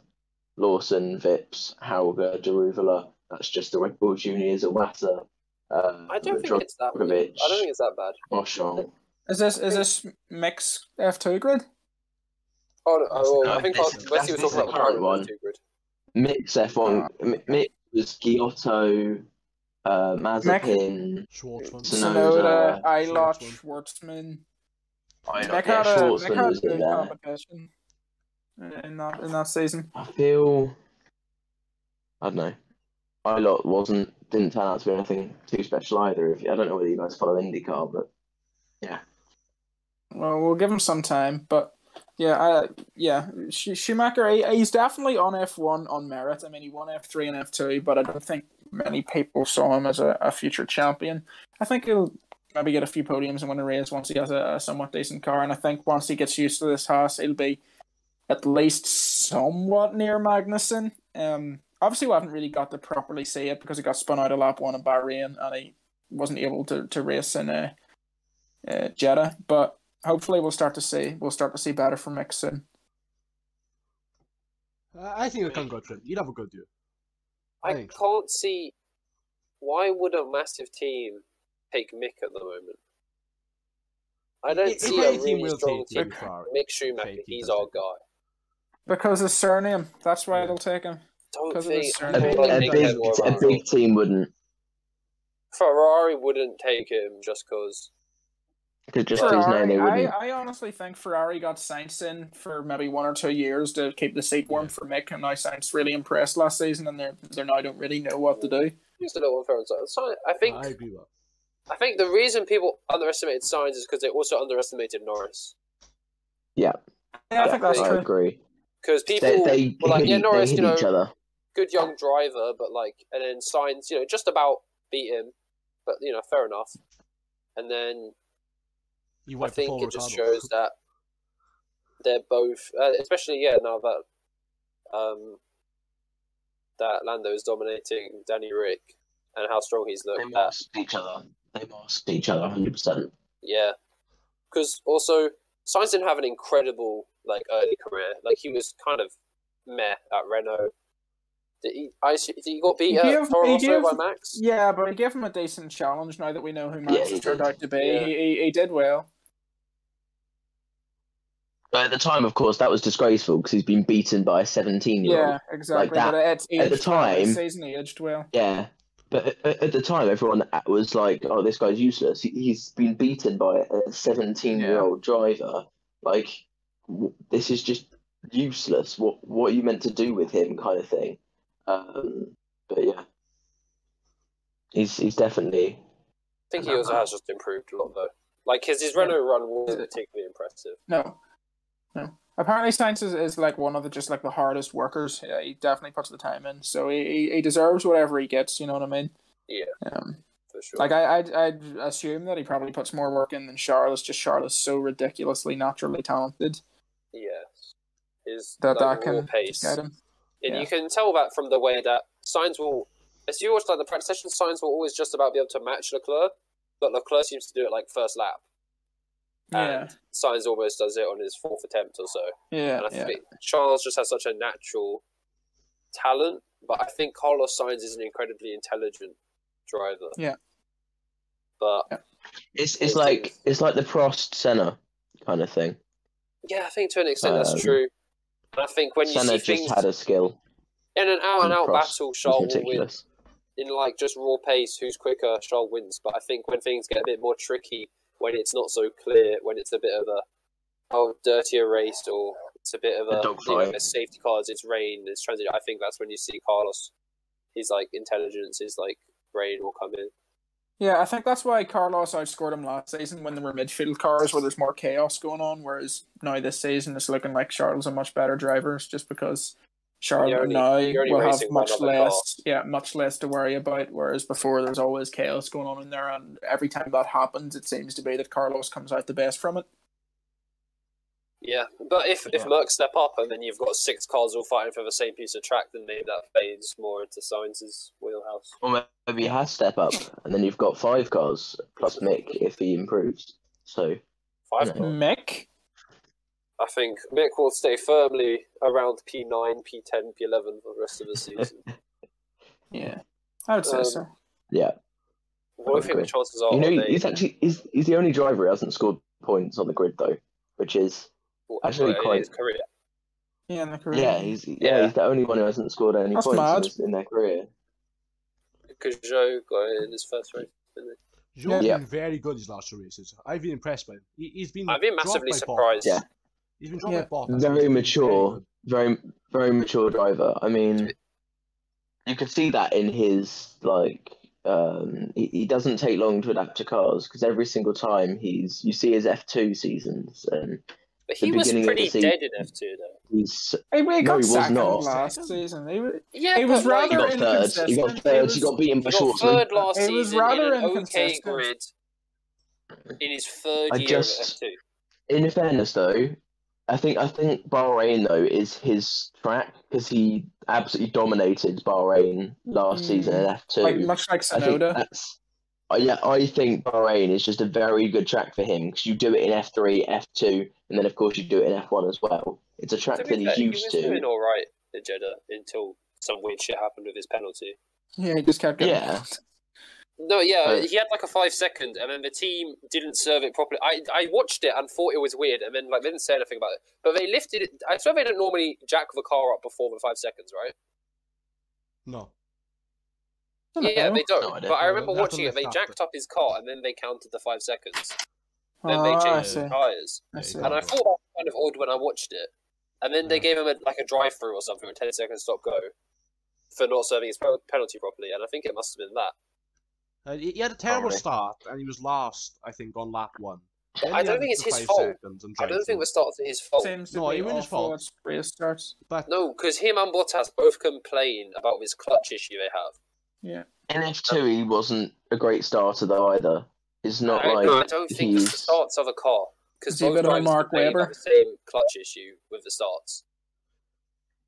Lawson, Vips, Hauger, Daruvala. That's just the Red Bull Juniors, Iwasa. Uh, I don't think it's that. weak. Drugovich, I don't think it's that bad. Moshon. Is this is this Mick's F two grid? Oh, oh, No, I think this- Wesley was that's- talking about the the current current one. F2 grid. Mick's F1. M- Mick's was Ghiotto, uh, Mazepin. Shwartzman. Tsunoda, Tsunoda, Ilott, Shwartzman. Shwartzman. I Mick yeah, had a Mick Shwartzman had was in good there. competition in that in that season. I feel I don't know. Ilott wasn't didn't turn out to be anything too special either. If I don't know whether you guys follow IndyCar, but yeah. Well, we'll give him some time, but yeah, I, yeah, Sch- Schumacher, he, he's definitely on F one on merit. I mean, he won F three and F two, but I don't think many people saw him as a, a future champion. I think he'll maybe get a few podiums and win a race once he has a, a somewhat decent car, and I think once he gets used to this Haas, he'll be at least somewhat near Magnussen. Um, obviously, we haven't really got to properly see it because he got spun out of lap one in Bahrain, and he wasn't able to, to race in uh, uh, Jeddah, but hopefully we'll start to see we'll start to see better from Mick soon. Uh, I think it can go Trent. You'd have a good year. I Thanks. can't see why would a massive team take Mick at the moment. I don't If see a any team really will strong team. Team Mick Schumacher, he's our guy. Because his surname, that's why Yeah. it'll take him. Don't Because of think his a, surname. I Maybe a big a big team wouldn't Ferrari wouldn't take him just because. because just his name I, wouldn't. I honestly think Ferrari got Sainz in for maybe one or two years to keep the seat warm Yeah. for Mick, and now Sainz really impressed last season, and they're they now don't really know what to do. He's a little unfair. So I think I agree with. I think the reason people underestimated Sainz is because they also underestimated Norris. Yeah, I think that's I true. agree. Because people They they, were like, hit, yeah, Norris, you know, each other. good young driver, but like, and then Sainz, you know, just about beat him, but you know, fair enough. And then You I think it just shows that they're both, uh, especially yeah, now that um that Lando is dominating Danny Ric and how strong he's They looked at. each other. they masked each other 100. percent Yeah, because also Sainz didn't have an incredible like early career. Like he was kind of meh at Renault. Did he? I did he got beat He at gave- he Rosso by Max? Yeah, but he gave him a decent challenge now that we know who Max he has turned out to be. Yeah. He, he, he did well. But at the time, of course, that was disgraceful because he's been beaten by a 17 year old. Yeah, exactly. that. but it's At the aged well. This time- season he aged well. Yeah, but at, at the time, everyone was like, "Oh, this guy's useless. He, he's been beaten by a 17-year-old driver. Like, w- this is just useless. What what are you meant to do with him?" Kind of thing. Um, but yeah, he's he's definitely I think he also has just improved a lot though. Like his his Renault run wasn't particularly impressive. No, no. Apparently, Sainz is, is like one of the just like the hardest workers. Yeah, he definitely puts the time in, so he, he, he deserves whatever he gets. You know what I mean? Yeah, Um, sure. like I I'd, I'd assume that he probably puts more work in than Charles. Just Charles so ridiculously naturally talented yeah, his that like, that raw can pace, get him. and yeah. you can tell that from the way that Sainz will. As you watch like the practice sessions, Sainz will always just about be able to match Leclerc, but Leclerc seems to do it like first lap. Yeah, And Sainz almost does it on his fourth attempt or so. yeah, And I yeah. think Charles just has such a natural talent, but I think Carlos Sainz is an incredibly intelligent driver. Yeah. But it's It's it's like like- it's like the Prost Senna kind of thing. Yeah, I think to an extent that's Um, true. And I think when you Senna see just things had a skill. in an out and out battle, Charles will win. In like just raw pace, who's quicker, Charles wins. But I think when things get a bit more tricky, when it's not so clear, when it's a bit of a oh dirtier race or it's a bit of A a, you know, there's safety cars, it's rain, it's transit. I think that's when you see Carlos. His like intelligence, his like brain will come in. Yeah, I think that's why Carlos outscored him last season when there were midfield cars where there's more chaos going on, whereas now this season it's looking like Charles a much better driver just because Charles only- now will have much less yeah, much less to worry about, whereas before there's always chaos going on in there and every time that happens it seems to be that Carlos comes out the best from it. Yeah, but if if Yeah. Merc step up and then you've got six cars all fighting for the same piece of track, then maybe that fades more into Sainz's wheelhouse. Or maybe he has step up, and then you've got five cars plus Mick if he improves. So Five Yeah. cars. Mick? I think Mick will stay firmly around P9, P10, P11 for the rest of the *laughs* season. Yeah. I would say Um, so. yeah, what do you think the chances are? you know they, he's actually he's, he's the only driver who hasn't scored points on the grid though, which is actually in quite- his career? Yeah, in the career. yeah he's yeah, Yeah. he's the only one who hasn't scored any That's points in, mad. in their career. Because Zhou got in his first race. Didn't Zhou's Yeah. been very good his last two races. I've been impressed by him. He, he's been. I've been massively by surprised. Yeah. He's been dropped Yeah. by Bottas. Very mature. Very very mature driver. I mean, you could see that in his like. Um, he, he doesn't take long to adapt to cars because every single time he's you see his F two seasons and But he was beginning of the pretty season- dead in F2 though. he's He, he got No, he was not. last season. He, was- Yeah, He was but, like, he rather got third. He got third. He He got was- beaten he by got Shwartzman. third last It was rather in an okay inconsistent. grid in his third I year just- of F2. In fairness, though, I think I think Bahrain though is his track because he absolutely dominated Bahrain last Mm. season in F two. like much like I think Tsunoda. That's. uh, Yeah, I think Bahrain is just a very good track for him because you do it in F three, F two, and then of course you do it in F one as well. It's a track that be he's fair, he used was to. doing all right at Jeddah until some weird shit happened with his penalty. Yeah, he just kept getting. Yeah. No, yeah, Uh, he had like a five second, and then the team didn't serve it properly. I I watched it and thought it was weird, and then like they didn't say anything about it. But they lifted it. I swear they don't normally jack the car up before the five seconds, right? No. Yeah, they don't. No, I but I remember They have to watching it. They jacked up his car, and then they counted the five seconds. Then they Oh, I changed the tires, I Yeah, see. you and I thought that was kind of odd when I watched it. And then they gave him a, like a drive through or something, a ten second stop go, for not serving his penalty properly. And I think it must have been that. Uh, he he had a terrible really? start, and he was last, I think, on lap one. I don't think it's his fault. I don't think through. the start's his fault. Seems to No, be it was his fault. as race starts. But No, because him and Bottas both complain about this clutch issue they have. Yeah. In F two, he wasn't a great starter though either. It's not I, like I don't think it's the starts of a car. Because Is he a both bit of a drivers Mark Webber? about the same clutch issue with the starts.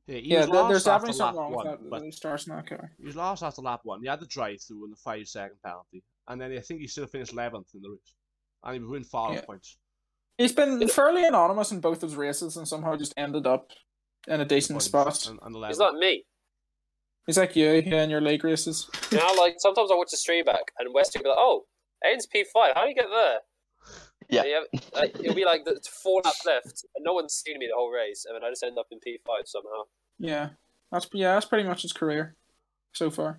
yeah, he Yeah, was there- there's definitely something wrong with one. that. But But starts not that car. he was last after lap one. He had the drive through and the five second penalty, and then I think he still finished eleventh in the race, and he was winning far Yeah. points. He's been fairly anonymous in both his races and somehow just ended up in a decent spot. And, and He's 11th. like me. He's like you, yeah, in your league races. *laughs* You know, like sometimes I watch the stream back and West will be like, "Oh, Aiden's P five. How do you get there?" Yeah. And you have- like, it'll be like the four laps left, and no one's seen me the whole race, and then I just end up in P five somehow. Yeah, that's yeah, that's pretty much his career so far.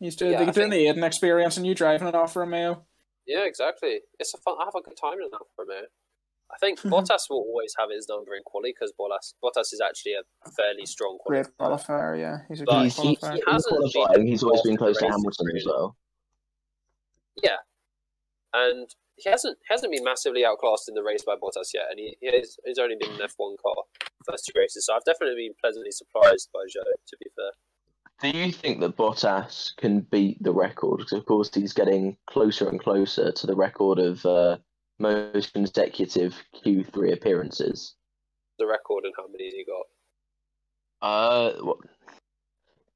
He's doing, Yeah, they're I doing the Aiden experience, and you driving it off for a Mayo. Yeah, exactly. It's a fun. I have a good time in that for a minute. I think Mhm. Bottas will always have his number in quali because Bottas Bottas is actually a fairly strong Great qualifier. qualifier, yeah, he's a But great he, qualifier. he in hasn't been he's always been close to the Hamilton as well. Yeah, and he hasn't hasn't been massively outclassed in the race by Bottas yet, and he, he has, he's only been in F one car first two races. So I've definitely been pleasantly surprised by Zhou. To be fair, Do you think that Bottas can beat the record? Because of course he's getting closer and closer to the record of uh, most consecutive Q3 appearances. the record and how many he got. Uh, what?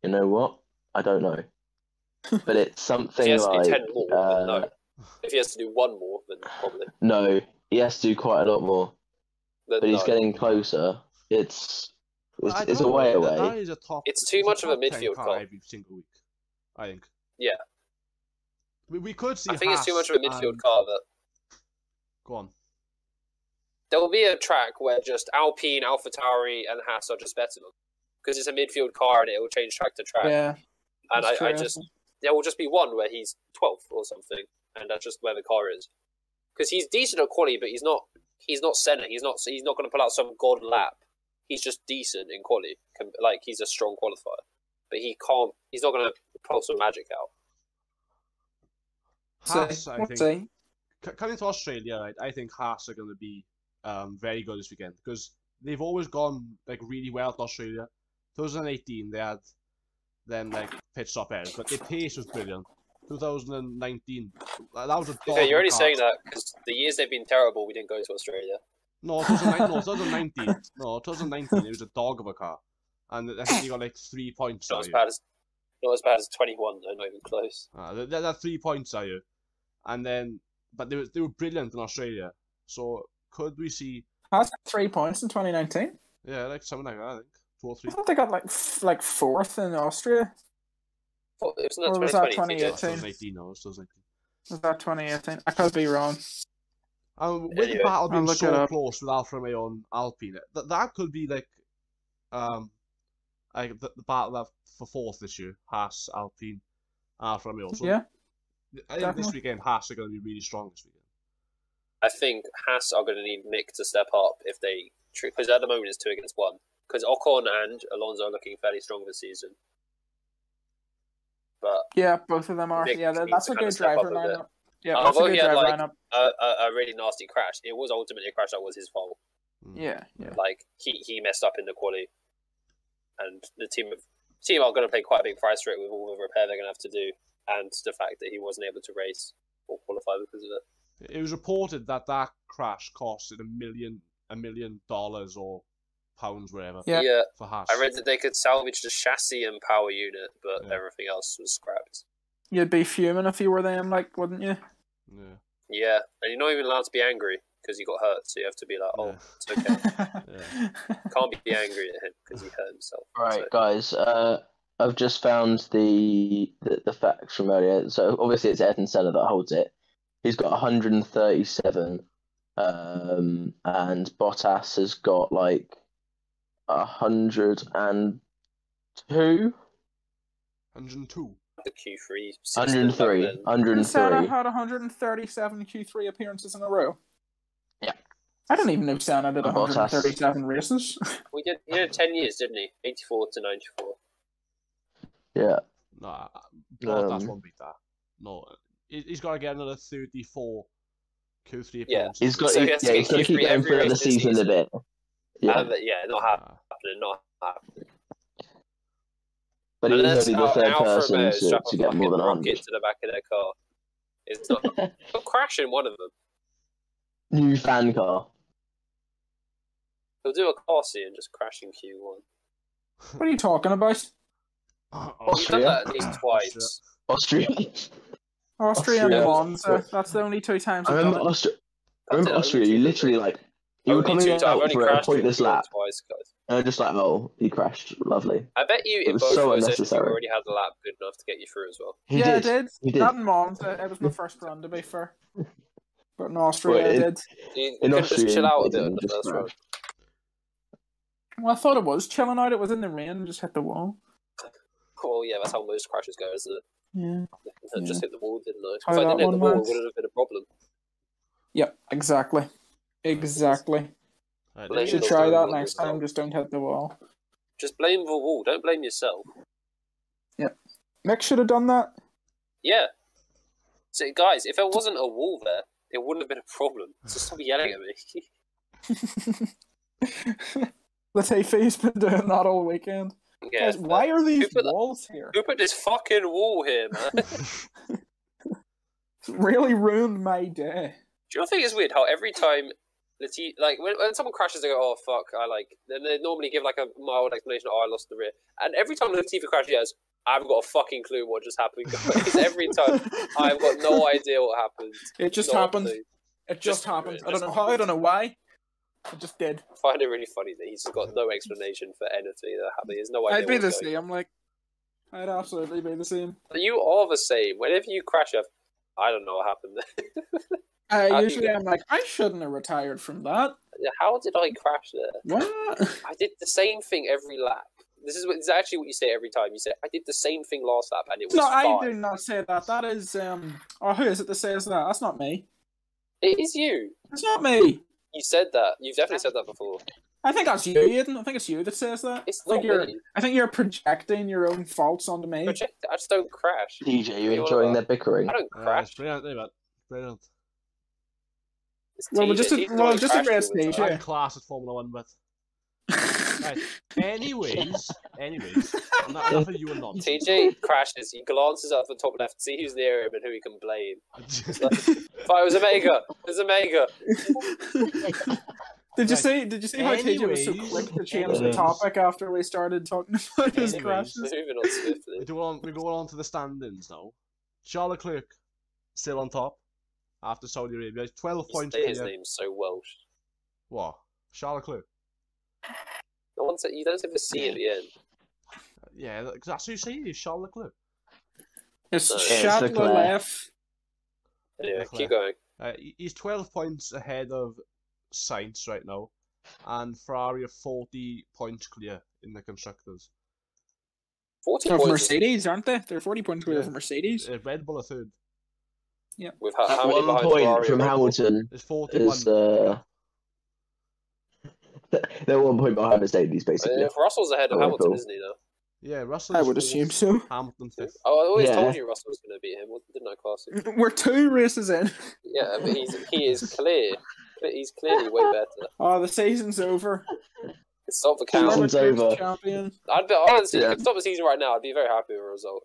You know what? I don't know, but it's *laughs* If something he has to like do ten more, then uh, no. If he has to do one more, then probably. no. He has to do quite a lot more, Then but he's getting closer. It's it's, it's a way know, that- away. That is a top. It's too a much of a top 10 midfield car car. every single week. I think. Yeah. We, we could see. I think it's too much of a midfield and- car that Go on. there will be a track where just Alpine, AlphaTauri, and Haas are just better because it's a midfield car and it will change track to track. Yeah, and I, I just there will just be one where he's 12th or something, and that's just where the car is. Because he's decent at quali, but he's not he's not Senna. He's not he's not going to pull out some god lap. He's just decent in quali. Com- Like he's a strong qualifier, but he can't. He's not going to pull some magic out. Haas, See, I think. C- coming to Australia, right, I think Haas are going to be um, very good this weekend because they've always gone like really well at Australia. 2018, they had then like pit stop errors, but their pace was brilliant. 2019, that that was a To be dog fair, of you're already saying that because the years they've been terrible, we didn't go to Australia. No, 2019, no, *laughs* 2019. No, 2019, it was a dog of a car. And I think got like three points Not as bad as not as bad as 21. though, Not even close. Had three points are you. And then, but they were, they were brilliant in Australia. So could we see, Has three points in 2019. yeah, like something like that, I think. Two or three. I three. thought they got like f- like fourth in Austria. Well, It was Or was that 2018? 2018, no, it was 2019. Was that 2018? I could be wrong. Um, with Anyway, the battle being so close with Alfa Romeo and Alpine, that that could be like, um, like the, the battle that for fourth this year, Haas, Alpine, Alfa Romeo. So Yeah, I think this weekend Haas are going to be really strong this weekend. I think Haas are going to need Mick to step up if they because at the moment it's two against one. Because Ocon and Alonso are looking fairly strong this season. But yeah, both of them are. Nick Yeah, that's a good driver up a bit. lineup. Yeah, Uh, that's a good he had, driver like, lineup. a, a, a really nasty crash. It was ultimately a crash that was his fault. Mm. Yeah, yeah. Like he, he messed up in the quali, and the team of team are going to pay quite a big price for it with all the repair they're going to have to do, and the fact that he wasn't able to race or qualify because of it. It was reported that that crash costed a million, a million dollars or pounds, whatever, Yeah. for Haas. I read that they could salvage the chassis and power unit, but Yeah. everything else was scrapped. You'd be fuming if you were them, like, wouldn't you? Yeah, Yeah, and you're not even allowed to be angry because you got hurt, so you have to be like, "Oh, yeah. it's okay." *laughs* yeah. *laughs* Can't be angry at him because he hurt himself. All right, So- guys. Uh, I've just found the, the the facts from earlier. So obviously it's Ayrton Senna that holds it. He's got 137, um, and Bottas has got like 102, 102. the Q3. system 103, back then. 103. Senna had 137 Q3 appearances in a row. Yeah. I didn't even know Senna did And Bottas. 137 races. *laughs* We did. He did ten years, didn't he? Eighty-four to ninety-four. Yeah, Nah, Bottas Um, won't beat that. No, he- he's got to get another 34 Q3 Yeah. he's got. So he he- has yeah, get he's got to keep Q3 going every for another race this season a bit. Yeah, Yeah, yeah not hap- Nah. happening. Not happening. but he's Unless only the third person to, to get more than rocket 100. to the back of their car. It's not. *laughs* They'll crash in one of them. New fan car. He'll do a Corsi and just crash in Q one. what are you talking about? Oh, He's done Austria? that at least twice. Austria. Austria and Austria. Monza. That's the only two times I I've remember done. Austria. I I've remember done Austria. You literally like you were Only coming two times. I've out for a crashed pointless lap, twice, guys. and I'm just like, oh, he crashed. Lovely. I bet you It in was both so of those sessions you unnecessary. already had a lap good enough to get you through as well. He yeah, did. I did. He did. Not in Monza. It was my first run, to be fair. But in Austria, Well, I it- did. You, you In could just Austria, chill out a bit on didn't the just first run. crash. Well, I thought it was chilling out. It was in the rain and just hit the wall. Well, yeah, that's how most crashes go, isn't it? Yeah. I just hit the wall, didn't I? If I that didn't hit the wall, it wouldn't have been a problem. Yep, exactly. Exactly. Right, You should try that next yourself. time. Just don't hit the wall. Just blame the wall. Don't blame yourself. Yep. Mick should have done that. Yeah. So, guys, if there wasn't a wall there, it wouldn't have been a problem. So stop yelling at me. Latifi's been doing that all weekend. Yeah. Guys, why are these Who put that- walls here? Who put this fucking wall here, man? *laughs* It's really ruined my day. Do you know think it's weird how every time Lati- like when, when someone crashes, they go, "Oh fuck!" I like. Then they normally give like a mild explanation. Oh, I lost the rear. And every time Latifi crashes, he goes, "I haven't got a fucking clue what just happened." Guys. *laughs* every time, I've got no idea what happened. It just No happened. It just Just- happened. I just don't know how. I don't know why. It just did. I find it really funny that he's got no explanation for anything that happened. He has no idea. I'd be the going same. I'm like, I'd absolutely be the same. You are the same. Whenever you crash, have, I don't know what happened there. Uh, *laughs* do usually, I'm like, I shouldn't have retired from that. How did I crash there? What? I did the same thing every lap. This is, what, this is actually what you say every time. You say, I did the same thing last lap and it was No, I fine. do not say that. That is um. Oh, who is it that says that? That's not me. It is you. It's not me. You said that. You've definitely said that before. I think that's you, Aiden. I think it's you that says that. It's I think not you're. me. I think you're projecting your own faults onto me. Project- I just don't crash. DJ, you You're- enjoying their bickering? I don't Uh, crash. it's brilliant, there, man. Brilliant. It's Well, TJ. just a- He's the well, just a great stage, I'm class at Formula One, but *laughs* right. Anyways, anyways, enough, enough of you and nonsense. TJ crashes. He glances up the top left, to see who's near him and who he can blame. *laughs* But it was Omega. It was Omega. Did you Right. see? Did you see how TJ was so quick to change the topic after we started talking about his Anyways. crashes? Moving on swiftly. we go on. We go on to the standings now. Charlotte Leclerc still on top after Saudi Arabia. Twelve You points say his clear. name so Welsh. What? Charles Leclerc. No one said, you don't say the C at the end. Yeah, that- that's who you say. He's Charles Leclerc. It's Yeah, it's shot Leclerc. left. Anyway, Leclerc. keep going. Uh, he's 12 points ahead of Sainz right now, and Ferrari are 40 points clear in the constructors. 40 Of points Mercedes, aren't they? They're forty points clear Yeah. from Mercedes. Uh, Red Bull are third. with how, At how one behind point Ferrari from and Red Bull? Hamilton, There's 41. is uh, *laughs* they're one point behind Mercedes, basically. Uh, Russell's ahead of Oh, Hamilton, cool. isn't he now? Yeah, Russell. I would assume so. Hamilton fifth. Oh, I always Yeah. told you Russell was going to beat him, didn't I, Classic? *laughs* We're two races in. Yeah, but he's he is clear. He's clearly way better. *laughs* Oh, the season's over. Stop the Season's count. over. Champion. I'd be honestly, Yeah. if you stop the season right now, I'd be very happy with a result.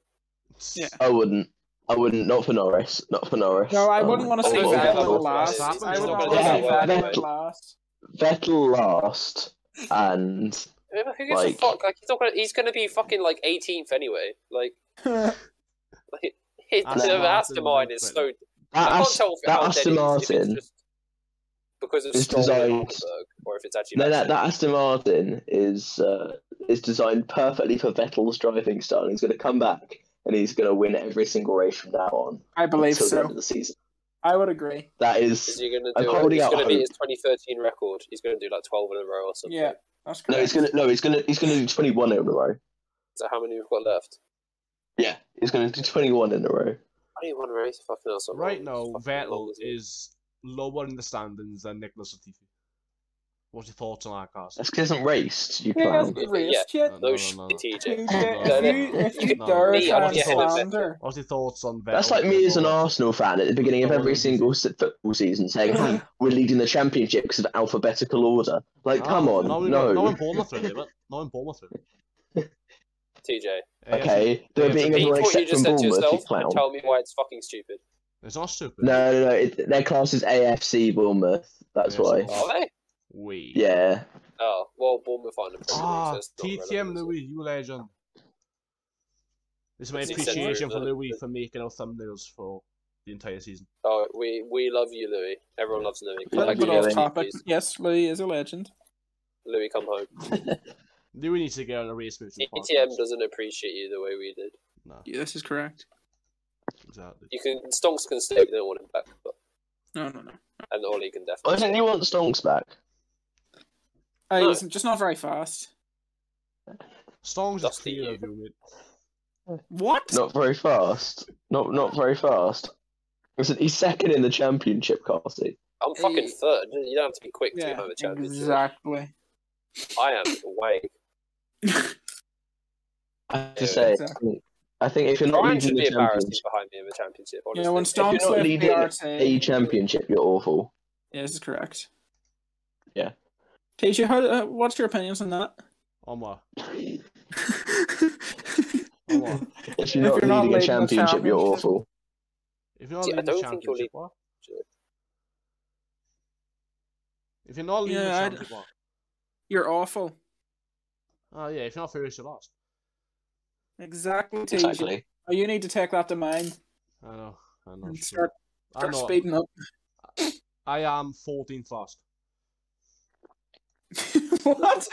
Yeah. I wouldn't. I wouldn't. Not for Norris. Not for Norris. No, I Um, wouldn't want to see Vettel Vettel Vettel last. last. I would not want to see Vettel Vettel. last. Vettel last, and Who gives a Like- fuck? Like he's not gonna. He's gonna be fucking like 18th anyway. Like, like *laughs* his Aston the Martin Aston Martin is went so. that, I can't Ast- tell if, that how dead Aston it is, if it's Martin. just because of is Stroll and designed- Hulkenberg, or if it's actually. No, that that, that Aston Martin is uh, is designed perfectly for Vettel's driving style. He's going to come back and he's going to win every single race from now on I believe until the end so. of the season. I would agree. That Is is he gonna I'm do? holding He's out gonna beat hope. his 2013 record. He's gonna do like 12 in a row or something. Yeah, that's no. He's going to no. He's going to he's going to do twenty one in a row. So how many we've got left? Yeah, he's going to do twenty one in a row. I don't even want to race. Fucking hell, so Right now, It's Vettel isn't it? is lower in the standings than Nicholas Latifi. What's your thoughts on that, Carson? That's because he hasn't raced. You He clown. hasn't raced yet. No, No, no, shit, *laughs* no, no. TJ. TJ, No, if no, you, if you no. dare Me, I try want and to get ahead of slander, What's your thoughts on Vettel? That's like me as an Arsenal fan at the beginning of every single football season saying, hey, *laughs* we're leading the championship because of alphabetical order. Like, No, come ah, on, no, no. no, no in Bournemouth really, but no in Bournemouth really. *laughs* TJ. Okay, they're AFC. beating Repeat everyone you except just from said to Bournemouth, you yourself clown. tell me why it's fucking stupid. It's not stupid. No, no, no. It, their class is AFC Bournemouth. That's Yes. why. Are they? We. Yeah. Oh, well, Bournemouth aren't a Premier League, Ah, so it's TTM relevant, is? Louis, you legend. This is my appreciation for? Louis for making our thumbnails for the entire season. Oh, we we love you, Louis. Everyone loves Louis. Come Yeah, back but off topic. please. Yes, Louis is a legend. Louis, come home. *laughs* Louis needs to get on a race with the ETM doesn't appreciate you the way we did. No, Yeah, this is correct. exactly. You can Stonks can stay. We don't want him back, but No, no, no. and Ollie can Why definitely. don't stay. you want Stonks back? Uh, No. he's just not very fast. Stonks is Dusty clear you. of you. What? Not very fast. Not not very fast. Listen, he's second in the championship, Carsey. I'm fucking Hey. third. You don't have to be quick to Yeah, get home a championship. exactly. I am way. I have to Yeah, say, exactly. I think if you're not Ryan leading should the be embarrassed championship, behind me in the championship. Honestly. Yeah, when if you're not left leading BRT. a championship, you're awful. Yeah, this is correct. Yeah. TJ, how, uh, what's your opinions on that? On what? *laughs* If you're If not you're not leading a leading the championship, you're awful. If you're not See, leading the don't think you'll championship, what? If you're not leading Yeah, the I'd- championship, what? You're awful. Oh yeah, if you're not first, you're last. Exactly, TJ. Exactly. Oh, you need to take that to mind I know. I know. and sure. start, I start know. speeding up. I am 14th last. *laughs* what?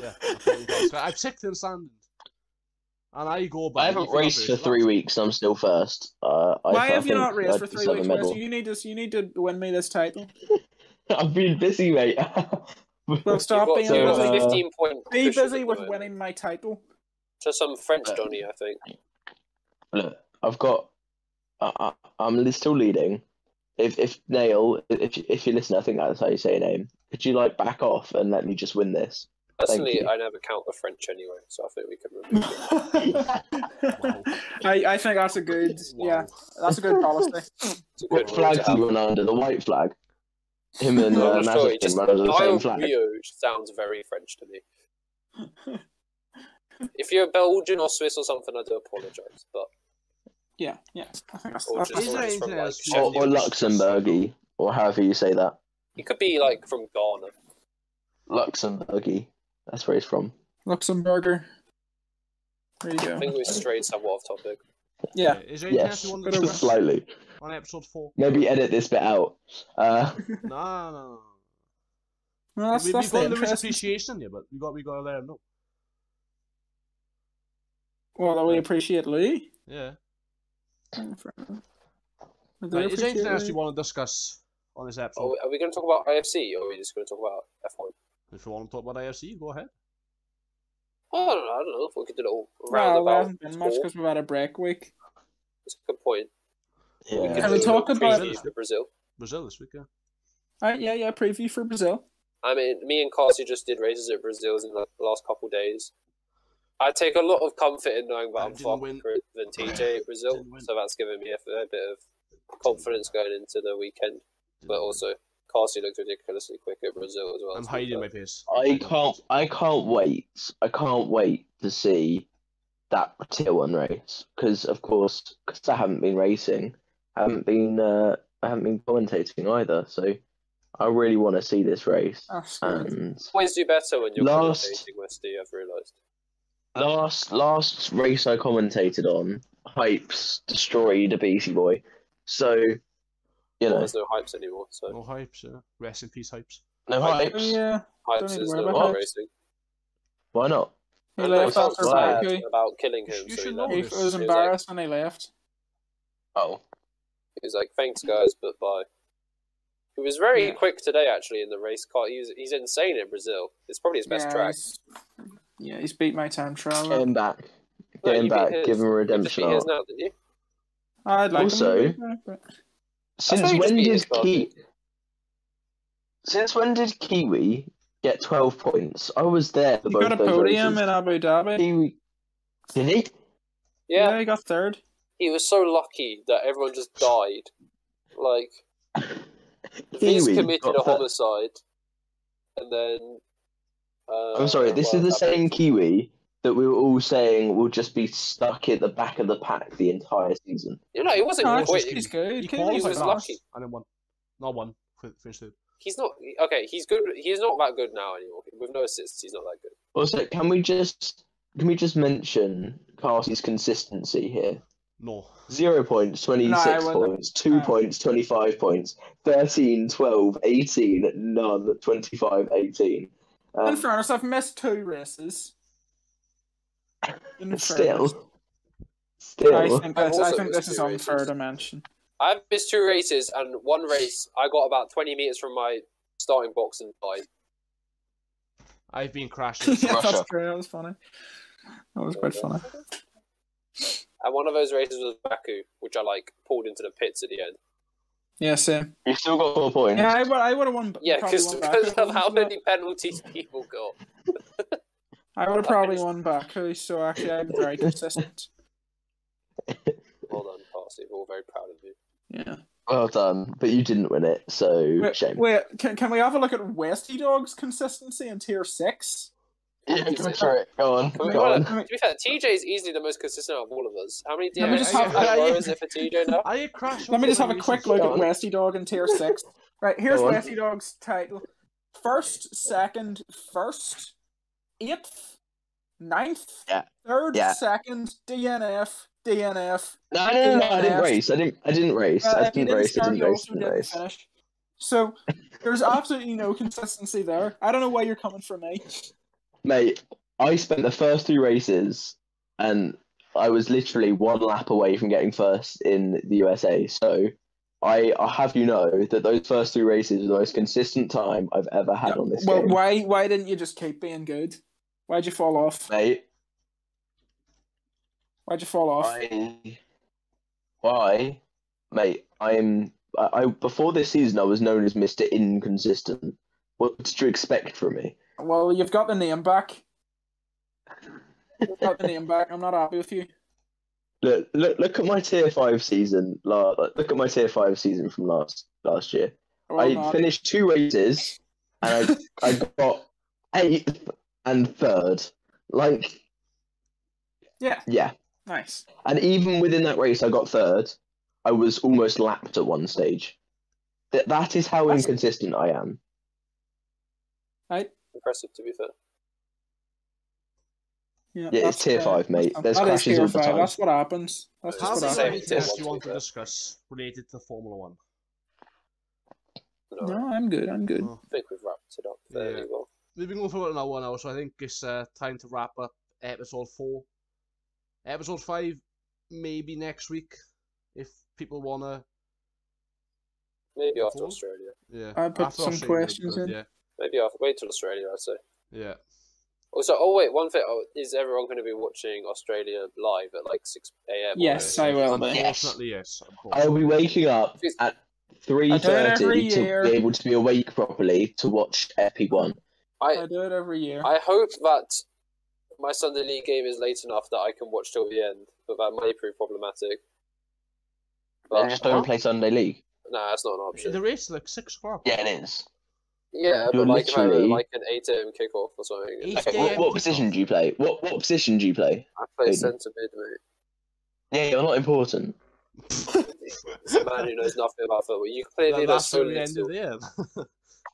Yeah, I'm 14th last. I'm in standings. And I go back. I haven't raced for three weeks and I'm still first. Uh, I, Why I have you not raced I for three weeks? medal. You need to. You need to win me this title. *laughs* I've been busy, mate. *laughs* Well, stop being So, you've busy. a uh, 15 point. Be busy with the winning my title. To some French Johnny, I think. Look, I've got. I, I, I'm still leading. If if Nail, if if you listen, I think that's how you say your name. Could you like back off and let me just win this? Personally, you. I never count the French anyway, so I think we can remove it. *laughs* I, I think that's a good. Yeah, that's a good policy. *laughs* A What good rule flag do you run under? The white flag. Him and No, uh, I'm sure. Just, run under the same flag. Rio sounds very French to me. *laughs* If you're Belgian or Swiss or something, I do apologise. But Yeah, yeah. I think that's, or that's just, or just from like Or, or Luxembourgy, or however you say that. He could be like from Ghana. Luxembourgy. That's where he's from. Luxemburger. There you go. I think we strayed somewhat off topic. Yeah. Is there anything else Yes, you want to of just slightly. on episode 4? Maybe edit this bit out. Uh, *laughs* No, no, no. Well, that's, we, that's we've got Louis interesting. appreciation here, but we got we got to let him know. Well, we appreciate Lee. Yeah. We do Right, is there anything else you want to discuss on this episode? Oh, are we going to talk about IFC or are we just going to talk about F1? If you want to talk about IFC, go ahead. Oh, I don't know. I don't know if we could do a little Well, there roundabout. hasn't been much tour. because we've had a break week. That's a good point. Yeah. could Can we talk about- preview for Brazil? Brazil this week, yeah. Alright, yeah, yeah. Preview for Brazil. I mean, me and Carsey just did races at Brazil's in the last couple of days. I take a lot of comfort in knowing that I I'm didn't far win. than TJ at Brazil, so that's given me a, fair bit of confidence going into the weekend. But also, Carsey looked ridiculously quick at Brazil as well. I'm to be hiding my pace. I can't. I can't wait. I can't wait to see that tier one race because, of course, because I haven't been racing, I haven't been. Uh, I haven't been commentating either. So I really want to see this race. That's good. And Always do better when you're Last- commentating, Westy, I've realised. Last last race I commentated on, Hypes destroyed a BC boy. So you know, there's no hypes anymore, so No hypes, yeah. Rest in peace, hypes. no Hype. hypes. yeah. hypes is no more hypes. racing. Why not? He And left I felt after why. bad Baku. about killing him, sh- you so he should know He was He like- embarrassed when he left. Oh, He was like, "Thanks, guys, but bye." He was very Yeah. quick today, actually, in the race car. He's he's insane in Brazil. It's probably his best yeah, track. He's- Yeah, he's beat my time trial. get him back. No, Get him back. his. Give him a redemption his arc. now, didn't you? I'd like Also- him to beat but Since why you just when did Ki- Since when did Kiwi get twelve points? I was there for he both got a those podium races. in Abu Dhabi. Kiwi. Did he? Yeah, he got third. he was so lucky that everyone just died. Like *laughs* he's committed a homicide, and then. Uh, I'm sorry. This well, is the same Kiwi that we were all saying will just be stuck at the back of the pack the entire season. You know, he wasn't No, quite. he's good. He He qualified was last lucky. and then won. Not one. fin- Finished. He's not okay. He's good. He's not that good now anymore. With no assists, he's not that good. Also, can we just can we just mention Carsey's consistency here? No. Zero points, 26 No, points. Two No. points, 25 points. 13, 12, 18, none, 25, 18. In Um, fairness, I've missed two races. In fairness. still. Still. I think I've this, I think this is two unfair races. to mention. I've missed two races, and one race I got about 20 meters from my starting box and died. I've been crashing. *laughs* yeah, Russia. that's great. That was funny. That was quite funny. And one of those races was Baku, which I like pulled into the pits at the end. Yeah, same. You've still got four points. Yeah, I would, I would have won. Yeah, because won back of how wasn't for that. many penalties people got. *laughs* I would have probably won Baku, so actually I'm very consistent. Well done, Parsley. We're all very proud of you. Yeah. Well done, but you didn't win it, so Wait, shame. wait can, can we have a look at Westy Dog's consistency in tier six? Yeah, go for it. Go on. Can we- Go well, on. to be fair, TJ is easily the most consistent of all of us. How many Let me DMs just have- *laughs* is it for TJ now? I crashed. Let me just have a quick look at on. Westy Dog in tier six. *laughs* Right, here's Go on. Westy Dog's title: first, second, first, eighth, ninth, Yeah. third, Yeah. second, DNF, DNF. No, no, no, no, I didn't race. I didn't. I didn't race. Uh, I if you didn't race. I didn't race. also Didn't didn't race. finish. So there's absolutely no consistency there. I don't know why you're coming for me. Mate, I spent the first three races, and I was literally one lap away from getting first in the USA. So. I, I have you know that those first three races were the most consistent time I've ever had on this Well, game. why why didn't you just keep being good? Why'd you fall off? Mate, Why'd you fall off? I, why, mate? I'm. I, I before this season, I was known as Mister Inconsistent. What did you expect from me? Well, you've got the name back. You've got the name back. I'm not happy with you. Look, look, look at my tier five season. Look at my tier five season from last last year. Well, I not. finished two races, and I I got eighth and third. Like, Yeah, yeah, nice. and even within that race, I got third. I was almost lapped at one stage. That that is how That's- inconsistent I am. Impressive, to be fair. Yeah, Yeah, it's tier fair. five, mate. That There's is crashes all the five. time. That's what happens. That's just what the the same happens. second tier you want to discuss related to Formula One? No, No, I'm good. I'm good. Oh. I think we've wrapped it up fairly Yeah. well. We've been going for an hour now, so I think it's uh, time to wrap up episode four. Episode five, maybe next week, if people wanna. Maybe after Cool. Australia. Yeah. I put after some Australia, questions but in. Yeah. Maybe I'll Wait till Australia, I'd say. Yeah. Also, oh wait, one thing. Oh, is everyone going to be watching Australia live at like 6 a.m.? Yes, I will be. Unfortunately, yes. Of course. I'll be waking up at three I do it every thirty to year. be able to be awake properly to watch FP one. I I do it every year. I hope that my Sunday league game is late enough that I can watch till the end, but that may prove problematic. Then But just don't play Sunday league. nah, that's not an option. The race is like six o'clock. Yeah, it is. Yeah, You're but like if literally- like an 8 a.m. kickoff or something. Okay, what, what position do you play? What what position do you play? I play Aiden. centre mid, mate. Yeah, you're not important. *laughs* It's a man who knows nothing about football. You can play That- the *laughs* *laughs* that's so where we ended little. there.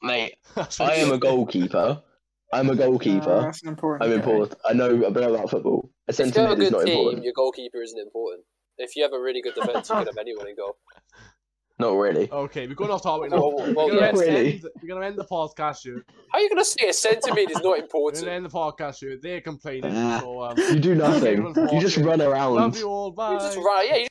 Mate, I am a goalkeeper. I'm a Uh, goalkeeper. that's an important. I'm guy. important. I know a bit about football. A If you centre have a mid is good not team, important. your goalkeeper isn't important. If you have a really good defence, you can have anyone in goal. Not really. Okay, we're going off topic now. *laughs* Well, well, we're, gonna yeah. end, Really? end- we're gonna end the podcast here. How are you going to say a centre mid is not *laughs* We're gonna important? end the podcast here. They're complaining, Ah. so um, You do nothing. You just walking. run love around. you all. You just run, yeah, you